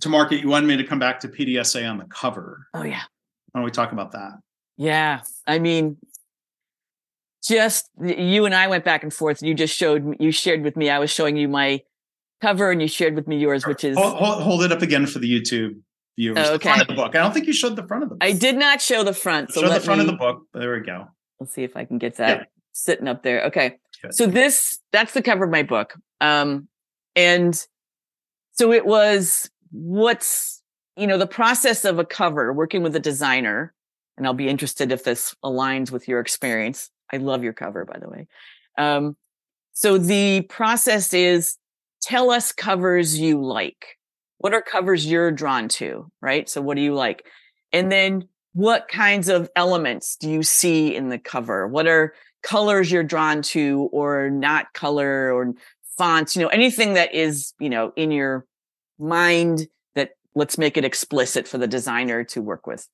Speaker 2: to market. You wanted me to come back to PDSA on the cover.
Speaker 3: Oh yeah.
Speaker 2: Why don't we talk about that?
Speaker 3: Yeah, I mean, just you and I went back and forth. You just showed you shared with me. I was showing you my cover, and you shared with me yours, which is
Speaker 2: hold, hold, hold it up again for the YouTube viewers. Okay. The front of the book. I don't think you showed the front of the book.
Speaker 3: I did not show the front.
Speaker 2: So show the front me, of the book. There we go.
Speaker 3: Let's see if I can get that yeah. sitting up there. Okay. Good. So this that's the cover of my book. Um and so it was what's you know the process of a cover working with a designer and I'll be interested if this aligns with your experience. I love your cover by the way. Um so the process is tell us covers you like what are covers you're drawn to, right? So what do you like? And then what kinds of elements do you see in the cover? What are colors you're drawn to or not color or fonts, you know, anything that is, you know, in your mind that let's make it explicit for the designer to work with.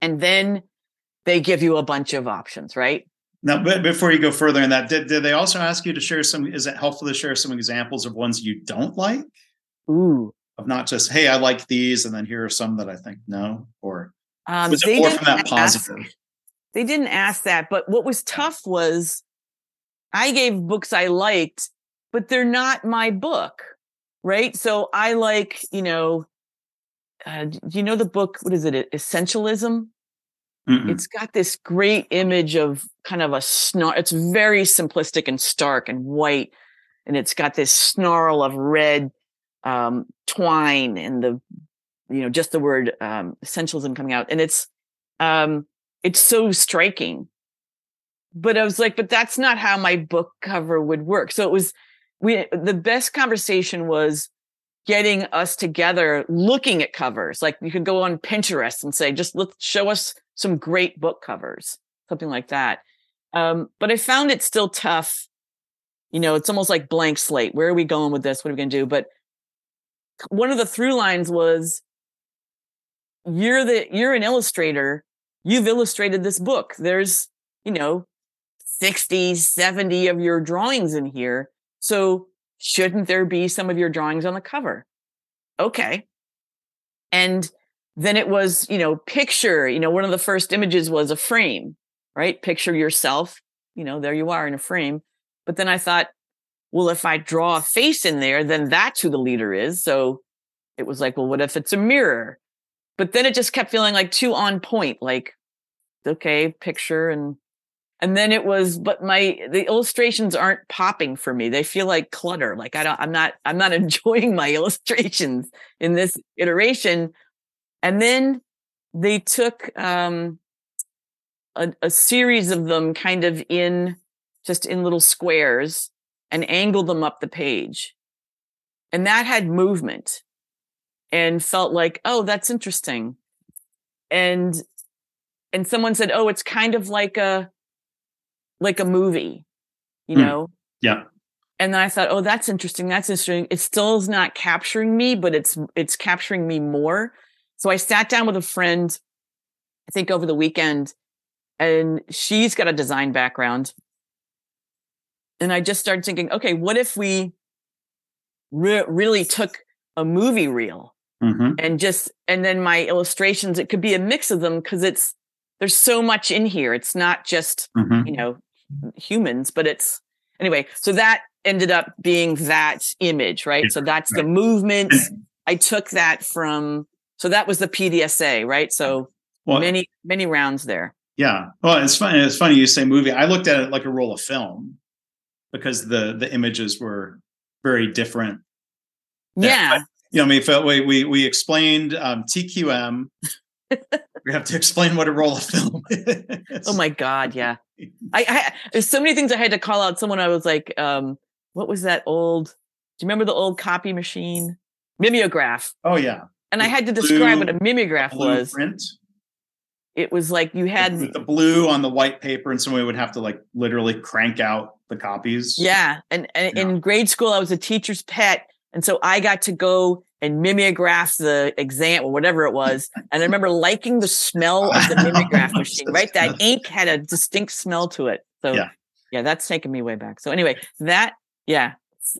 Speaker 3: And then they give you a bunch of options, right?
Speaker 2: Now, but before you go further in that, did, did they also ask you to share some? Is it helpful to share some examples of ones you don't like?
Speaker 3: Ooh,
Speaker 2: of not just hey i like these and then here are some that i think no or um, was it more from that positive
Speaker 3: ask, they didn't ask that but what was tough was i gave books i liked but they're not my book right so i like you know uh, do you know the book what is it essentialism Mm-mm. it's got this great image of kind of a snarl it's very simplistic and stark and white and it's got this snarl of red um, twine and the you know just the word um, essentialism coming out and it's um, it's so striking but i was like but that's not how my book cover would work so it was we the best conversation was getting us together looking at covers. Like you could go on pinterest and say just let's show us some great book covers something like that. Um, but i found it still tough. You know it's almost like blank slate. Where are we going with this? What are we going to do? But one of the through lines was you're the you're an illustrator. You've illustrated this book. There's you know 60 70 of your drawings in here. So shouldn't there be some of your drawings on the cover okay. And then it was, you know, picture, you know, one of the first images was a frame, right? Picture yourself, you know, there you are in a frame. But then I thought, well, if I draw a face in there, then that's who the leader is. So it was like, well, what if it's a mirror? But then it just kept feeling like too on point, like, okay, picture and and then it was but my the illustrations aren't popping for me. They feel like clutter. Like i don't i'm not i'm not enjoying my illustrations in this iteration. And then they took um a, a series of them kind of in just in little squares and angled them up the page. And that had movement and felt like oh that's interesting. And and someone said oh it's kind of like a like a movie, you
Speaker 2: Mm.
Speaker 3: know?
Speaker 2: Yeah.
Speaker 3: And then I thought, oh, that's interesting. That's interesting. It still is not capturing me, but it's it's capturing me more. So I sat down with a friend, I think over the weekend, and she's got a design background. And I just started thinking, okay, what if we re- really took a movie reel
Speaker 2: hmm
Speaker 3: and just and then my illustrations it could be a mix of them because it's there's so much in here it's not just
Speaker 2: hmm
Speaker 3: you know humans but it's anyway so that ended up being that image right so that's the movement i took that from so that was the pdsa right so
Speaker 2: Well,
Speaker 3: many many rounds there
Speaker 2: Yeah. Well, it's funny. It's funny you say movie. I looked at it like a roll of film because the the images were very different. Yeah.
Speaker 3: yeah
Speaker 2: You know, I mean, we we we explained um, TQM. we have to explain what a roll of film is.
Speaker 3: oh my god yeah I, I there's so many things i had to call out someone i was like um what was that old do you remember the old copy machine mimeograph
Speaker 2: Oh yeah.
Speaker 3: and i had to describe what a
Speaker 2: blue-
Speaker 3: mimeograph was
Speaker 2: Blueprint.
Speaker 3: it was like you had
Speaker 2: With the blue on the white paper, and somebody would have to like literally crank out the copies.
Speaker 3: yeah and, and
Speaker 2: Yeah.
Speaker 3: in grade school i was a teacher's pet and so i got to go and mimeograph the exam or whatever it was and i remember liking the smell of the mimeograph machine right that ink had a distinct smell to it so
Speaker 2: Yeah.
Speaker 3: yeah that's taking me way back so anyway that yeah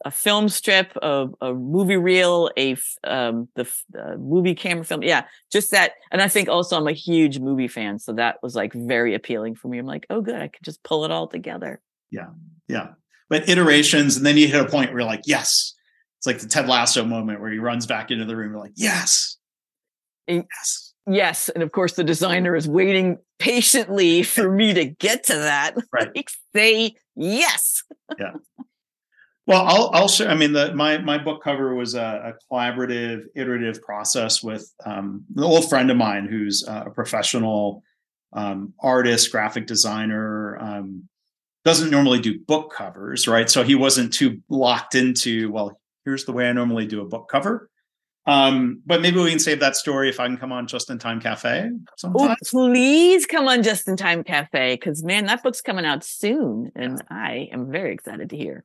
Speaker 3: a film strip a, a movie reel a um the uh, movie camera film yeah just that and i think also i'm a huge movie fan so that was like very appealing for me i'm like oh good i could just pull it all together
Speaker 2: Yeah, Yeah. But iterations, and then you hit a point where you're like, yes. It's like the Ted Lasso moment where he runs back into the room. You're like, yes.
Speaker 3: And-
Speaker 2: Yes.
Speaker 3: Yes, and of course the designer is waiting patiently for me to get to that.
Speaker 2: Right.
Speaker 3: Like say yes. Yeah.
Speaker 2: Well, I'll I'll share. I mean, the my my book cover was a, a collaborative, iterative process with um, an old friend of mine who's a professional um, artist, graphic designer. Um, doesn't normally do book covers, right? So he wasn't too locked into. Well, here's the way I normally do a book cover. Um, but maybe we can save that story if I can come on Just in Time Cafe
Speaker 3: Oh,
Speaker 2: sometime.
Speaker 3: please come on Just in Time Cafe because man, that book's coming out soon, and I am very excited to hear.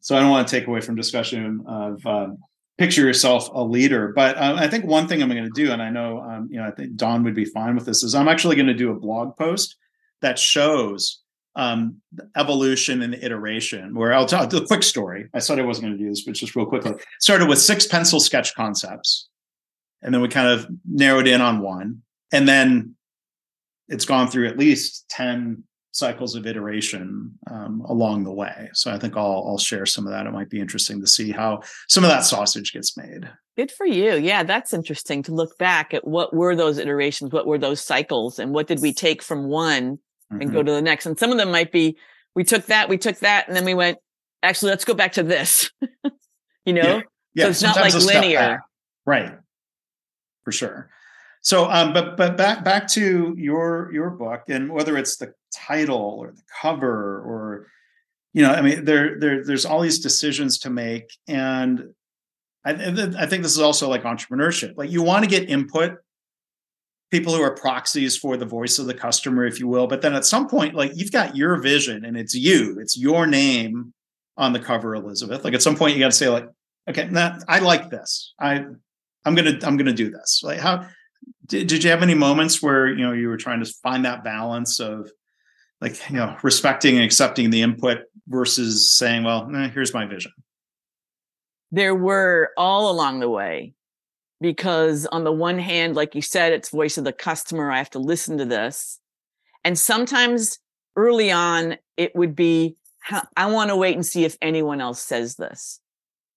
Speaker 2: So I don't want to take away from discussion of um, picture yourself a leader, but um, I think one thing I'm going to do, and I know um, you know I think Don would be fine with this, is I'm actually going to do a blog post that shows um, evolution and iteration. Where I'll tell a quick story. I said I wasn't going to do this, but just real quickly. Started with six pencil sketch concepts, and then we kind of narrowed in on one, and then it's gone through at least ten cycles of iteration um, along the way. So I think I'll I'll share some of that. It might be interesting to see how some of that sausage gets made.
Speaker 3: Good for you. Yeah, that's interesting to look back at what were those iterations, what were those cycles, and what did we take from one and
Speaker 2: Mhm.
Speaker 3: go to the next. And some of them might be we took that, we took that, and then we went, actually, let's go back to this. you know?
Speaker 2: Yeah,
Speaker 3: so it's not like linear.
Speaker 2: right? For sure. So, um, but but back back to your your book, and whether it's the title or the cover or you know, I mean, there there there's all these decisions to make, and I, I think this is also like entrepreneurship. Like you want to get input, people who are proxies for the voice of the customer, if you will. But then at some point, like you've got your vision, and it's you, it's your name on the cover, Elisabeth. Like at some point, you got to say, like, okay, nah, I like this. I I'm gonna I'm gonna do this. Like how did, did you have any moments where you know you were trying to find that balance of like you know respecting and accepting the input versus saying, well, nah, here's my vision.
Speaker 3: there were all along the way because on the one hand, like you said, it's voice of the customer. I have to listen to this. And sometimes early on, it would be, I want to wait and see if anyone else says this.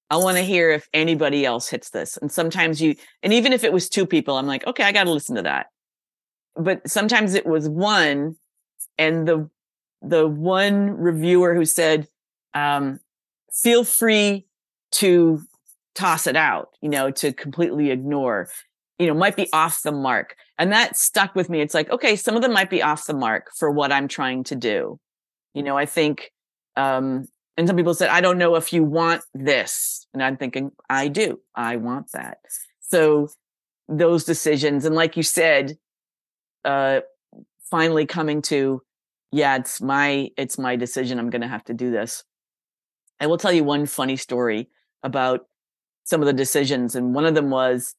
Speaker 3: I want to hear if anybody else hits this. And sometimes you, and even if it was two people, I'm like, okay, I got to listen to that. But sometimes it was one and the, the one reviewer who said, um, feel free to toss it out, you know, to completely ignore, you know, might be off the mark. And that stuck with me. It's like, okay, some of them might be off the mark for what I'm trying to do. You know, I think, um, and some people said, I don't know if you want this. And I'm thinking, I do. I want that. So those decisions. And like you said, uh, finally coming to, yeah, it's my, it's my decision. I'm going to have to do this. I will tell you one funny story about some of the decisions. And one of them was,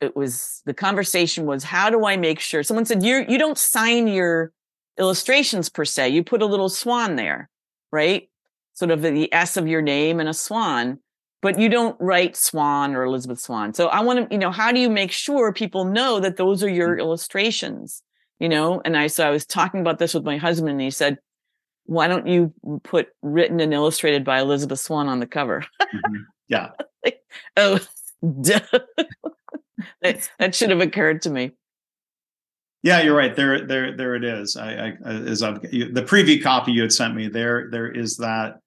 Speaker 3: it was the conversation was, how do I make sure someone said, you you don't sign your illustrations per se. You put a little swan there, right? Sort of the S of your name and a swan, but you don't write Swan or Elisabeth Swan. So I want to, you know, how do you make sure people know that those are your mm. illustrations? You know, and I so I was talking about this with my husband, and he said, "Why don't you put written and illustrated by Elisabeth Swan on the cover?"
Speaker 2: mm-hmm. Yeah.
Speaker 3: Oh, duh. that, that should have occurred to me.
Speaker 2: Yeah, you're right. There, there, there it is. I, I as I've the preview copy you had sent me. There, there is that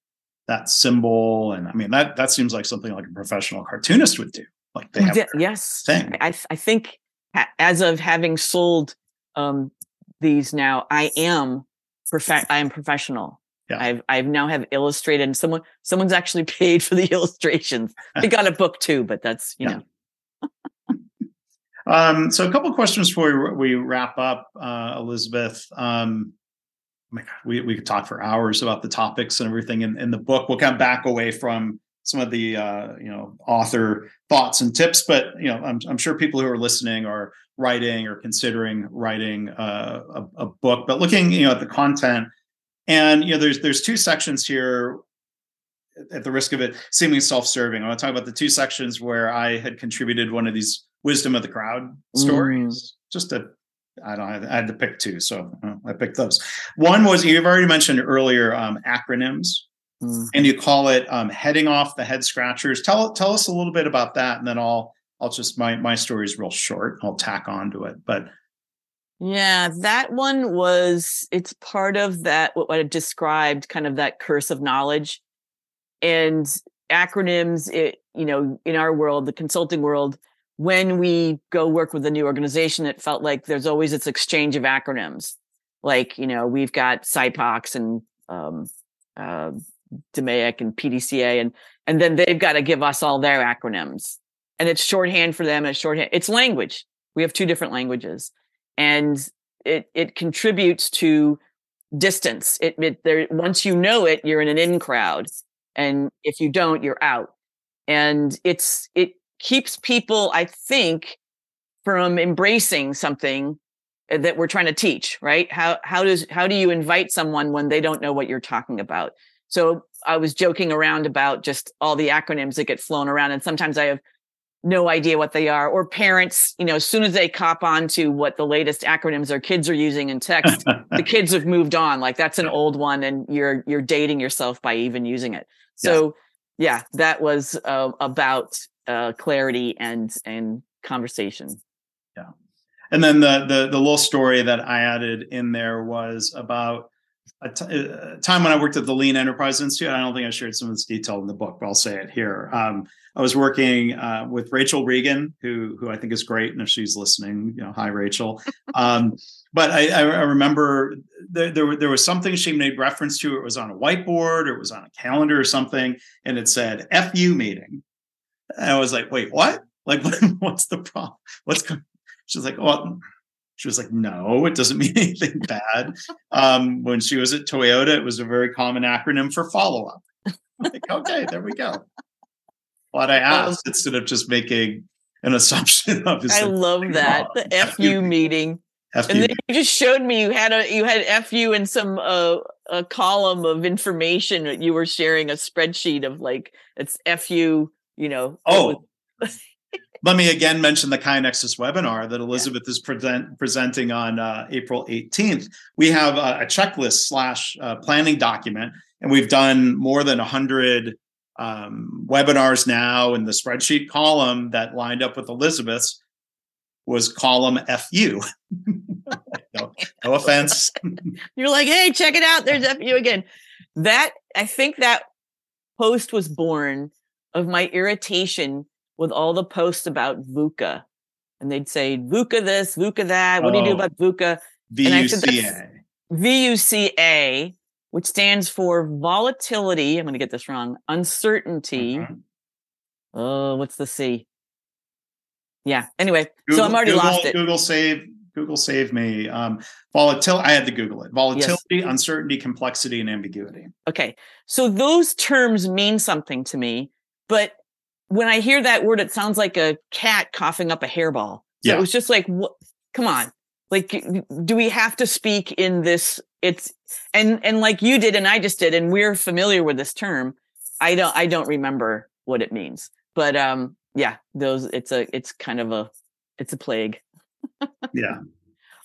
Speaker 2: that symbol, and I mean that that seems like something like a professional cartoonist would do. Like they have
Speaker 3: yes,
Speaker 2: thing.
Speaker 3: I I think as of having sold um, these now, I am perfect. I am professional. Yeah. I've I've now have illustrated and someone someone's actually paid for the illustrations. They got a book too, but that's you yeah.
Speaker 2: know. um, so a couple questions before we wrap up, uh, Elisabeth. Um, oh my God, we we could talk for hours about the topics and everything in, in the book. We'll come back away from some of the uh, you know author thoughts and tips, but you know I'm I'm sure people who are listening are writing or considering writing uh, a, a book, but looking you know at the content and you know, there's there's two sections here. At the risk of it seeming self-serving, I want to talk about the two sections where I had contributed one of these wisdom of the crowd stories. Mm. Just to, I don't, I had to pick two, so uh, I picked those. One was you've already mentioned earlier um, acronyms, mm. and you call it um, heading off the head scratchers. Tell tell us a little bit about that, and then I'll I'll just my my story is real short. I'll tack on to it, but
Speaker 3: yeah, that one was, it's part of that, what I described, kind of that curse of knowledge. And acronyms, it, you know, in our world, the consulting world, when we go work with a new organization, it felt like there's always this exchange of acronyms. Like, you know, we've got SIPOCs and um, uh, DMAIC and PDCA, and and then they've got to give us all their acronyms. And it's shorthand for them, it's shorthand. It's language. We have two different languages and it it contributes to distance. It, it there once you know it, you're in an in crowd, and if you don't, you're out. And it's it keeps people, I think, from embracing something eh, that we're trying to teach. Right? How how does how do you invite someone when they don't know what you're talking about? So I was joking around about just all the acronyms that get flown around, and sometimes I have no idea what they are or parents you know as soon as they cop on to what the latest acronyms their kids are using in text the kids have moved on. Like that's an old one and you're you're dating yourself by even using it. So yeah, yeah that was uh, about uh, clarity and and conversation.
Speaker 2: Yeah. And then the the the little story that i added in there was about a, t- a time when I worked at the Lean Enterprise Institute. I don't think I shared some of this detail in the book, but I'll say it here. Um, I was working uh, with Rachel Regan, who who I think is great, and if she's listening, you know, hi Rachel. Um, but I, I, remember there, there, there was something she made reference to. It was on a whiteboard, or it was on a calendar, or something, and it said "FU meeting." And I was like, "Wait, what? Like, what's the problem? What's?" She's like, "Well." She was like, no, it doesn't mean anything bad. Um, when she was at Toyota, it was a very common acronym for follow up. Like, okay, there we go. What I asked instead of just making an assumption of.
Speaker 3: I like, love that the FU meeting. FU. And then you just showed me you had a you had FU in some uh, a column of information that you were sharing a spreadsheet of like it's FU. You know.
Speaker 2: Oh. let me again mention the KaiNexus webinar that Elisabeth yeah. is present, presenting on uh, April 18th. We have a, a checklist slash uh, planning document, and we've done more than 100 um, webinars now. in the spreadsheet column that lined up with Elisabeth's was column FU. no, no offense.
Speaker 3: You're like, hey, check it out. There's FU again. That I think that post was born of my irritation with all the posts about VUCA. And they'd say, VUCA this, VUCA that. What oh, do you do oh. about VUCA?
Speaker 2: VUCA.
Speaker 3: VUCA, which stands for volatility. I'm going to get this wrong. Uncertainty. Mm-hmm. Oh, what's the C? Yeah. Anyway, Google, so I'm already
Speaker 2: Google,
Speaker 3: lost it.
Speaker 2: Google save Google save me. Um, volatility. I had to Google it. Volatility, yes. uncertainty, complexity, and ambiguity.
Speaker 3: Okay, so those terms mean something to me, but when I hear that word, it sounds like a cat coughing up a hairball. So yeah. it was just like, what? Come on, like, do we have to speak in this? It's and and like you did and I just did, and we're familiar with this term. I don't I don't remember what it means, but um, yeah, those it's a it's kind of a it's a plague
Speaker 2: yeah.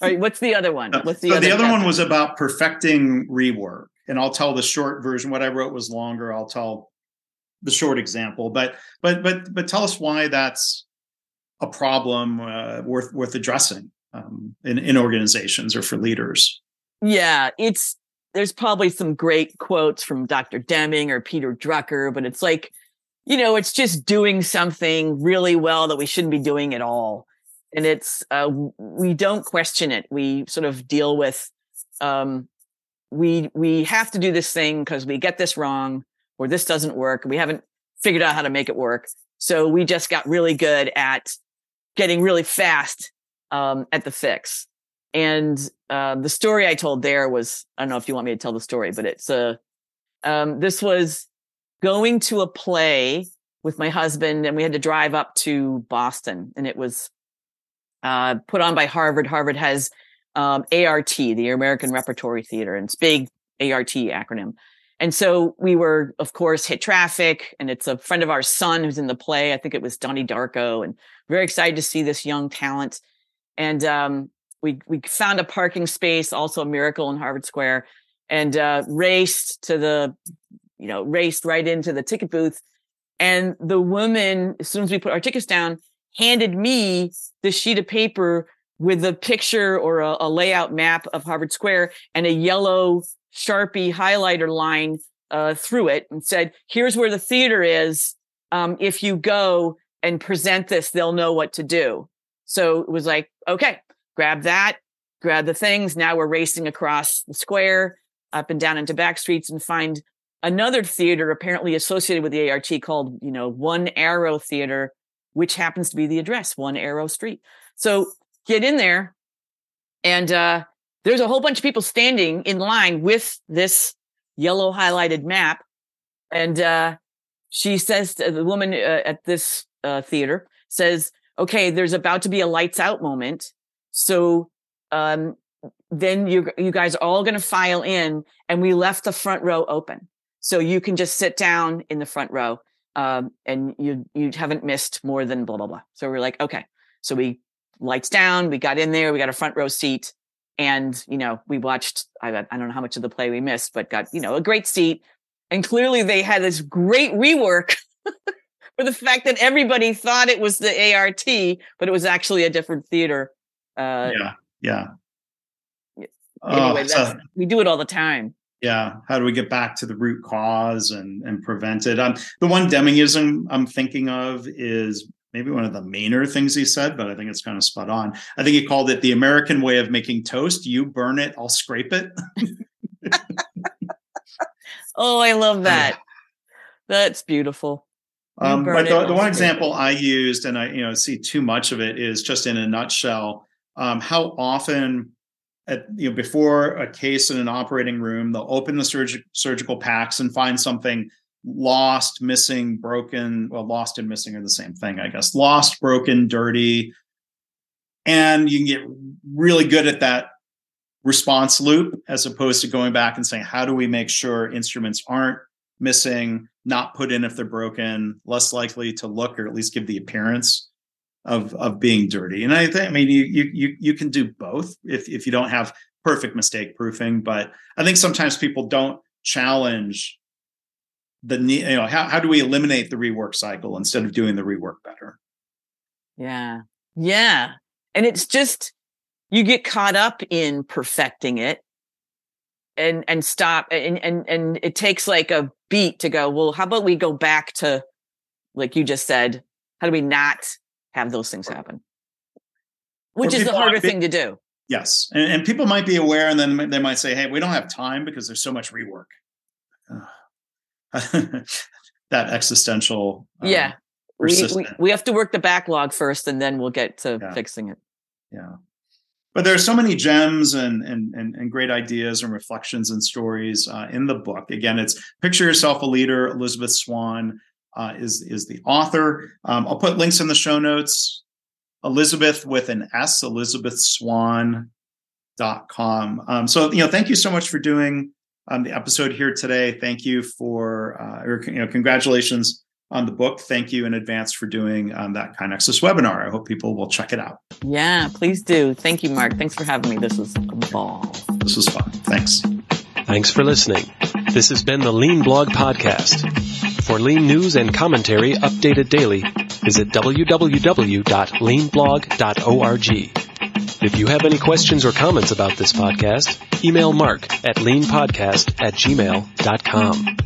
Speaker 3: All right. What's the other one? What's the
Speaker 2: so
Speaker 3: other?
Speaker 2: The other one was about perfecting rework, and I'll tell the short version. What I wrote was longer. I'll tell the short example, but but but but tell us why that's a problem uh, worth worth addressing um, in in organizations or for leaders.
Speaker 3: Yeah, it's there's probably some great quotes from Dr. Deming or Peter Drucker, but it's like, you know, it's just doing something really well that we shouldn't be doing at all and it's uh, we don't question it. We sort of deal with um, we we have to do this thing because we get this wrong or this doesn't work. We haven't figured out how to make it work. So we just got really good at getting really fast um, at the fix. And uh, the story I told there was I don't know if you want me to tell the story, but it's a um, this was going to a play with my husband, and we had to drive up to Boston, and it was uh, put on by Harvard. Harvard has um, ART, the American Repertory Theater, and it's big ART acronym. And so we were, of course, hit traffic, and it's a friend of our son who's in the play. I think it was Donnie Darko, and very excited to see this young talent. And um, we we found a parking space, also a miracle in Harvard Square, and uh, raced to the, you know, raced right into the ticket booth. And the woman, as soon as we put our tickets down, handed me the sheet of paper with a picture or a, a, layout map of Harvard Square and a yellow Sharpie highlighter line uh, through it and said, here's where the theater is. Um, if you go and present this, they'll know what to do. So it was like, okay, grab that, grab the things. Now we're racing across the square, up and down into back streets and find another theater apparently associated with the ART called, you know, One Arrow Theater which happens to be the address, One Arrow Street. So get in there, and uh, there's a whole bunch of people standing in line with this yellow highlighted map. And uh, she says, the woman uh, at this uh, theater says, okay, there's about to be a lights out moment. So um, then you, you guys are all going to file in, and we left the front row open. So you can just sit down in the front row um, and you you haven't missed more than blah blah blah. So we're like, okay. So we lights down. We got in there. We got a front row seat, and you know we watched. I I don't know how much of the play we missed, but got you know a great seat. And clearly they had this great rework for the fact that everybody thought it was the ART, but it was actually a different theater.
Speaker 2: Uh, yeah, yeah.
Speaker 3: Anyway, oh, so, we do it all the time.
Speaker 2: Yeah how do we get back to the root cause and and prevent it? Um, the one demingism i'm thinking of is maybe one of the mainer things he said but i think it's kind of spot on. I think he called it the american way of making toast you burn it i'll scrape it.
Speaker 3: Oh i love that. That's beautiful
Speaker 2: um, but the, the one example i used and i you know see too much of it is just in a nutshell um, how often at, you know, before a case in an operating room, they'll open the surg- surgical packs and find something lost, missing, broken. Well, lost and missing are the same thing, I guess. Lost, broken, dirty. And you can get really good at that response loop as opposed to going back and saying, how do we make sure instruments aren't missing, not put in if they're broken, less likely to look or at least give the appearance of of being dirty. And I think I mean you you you can do both if if you don't have perfect mistake proofing, but I think sometimes people don't challenge the you know how how do we eliminate the rework cycle instead of doing the rework better?
Speaker 3: Yeah. Yeah. And it's just you get caught up in perfecting it and and stop and and and it takes like a beat to go well how about we go back to like you just said how do we not have those things happen? Which is the harder be, thing to do.
Speaker 2: Yes and, and, people might be aware and then they might say hey we don't have time because there's so much rework. That existential
Speaker 3: yeah um, we, we, we have to work the backlog first and then we'll get to yeah. fixing it.
Speaker 2: Yeah but there are so many gems and and and, and great ideas and reflections and stories uh, in the book. Again, it's "Picture Yourself a Leader." Elisabeth Swan uh, is is the author. Um, I'll put links in the show notes. Elisabeth with an S, elisabethswan.com. Um, so, you know, thank you so much for doing um, the episode here today. Thank you for, uh, or, you know, congratulations on the book. Thank you in advance for doing um, that KaiNexus webinar. I hope people will check it out.
Speaker 3: Yeah, please do. Thank you, Mark. Thanks for having me. This was a ball.
Speaker 2: This was fun. Thanks.
Speaker 1: Thanks for listening. This has been the Lean Blog Podcast. For lean news and commentary updated daily, visit www.leanblog.org. If you have any questions or comments about this podcast, email mark at leanpodcast at gmail.com.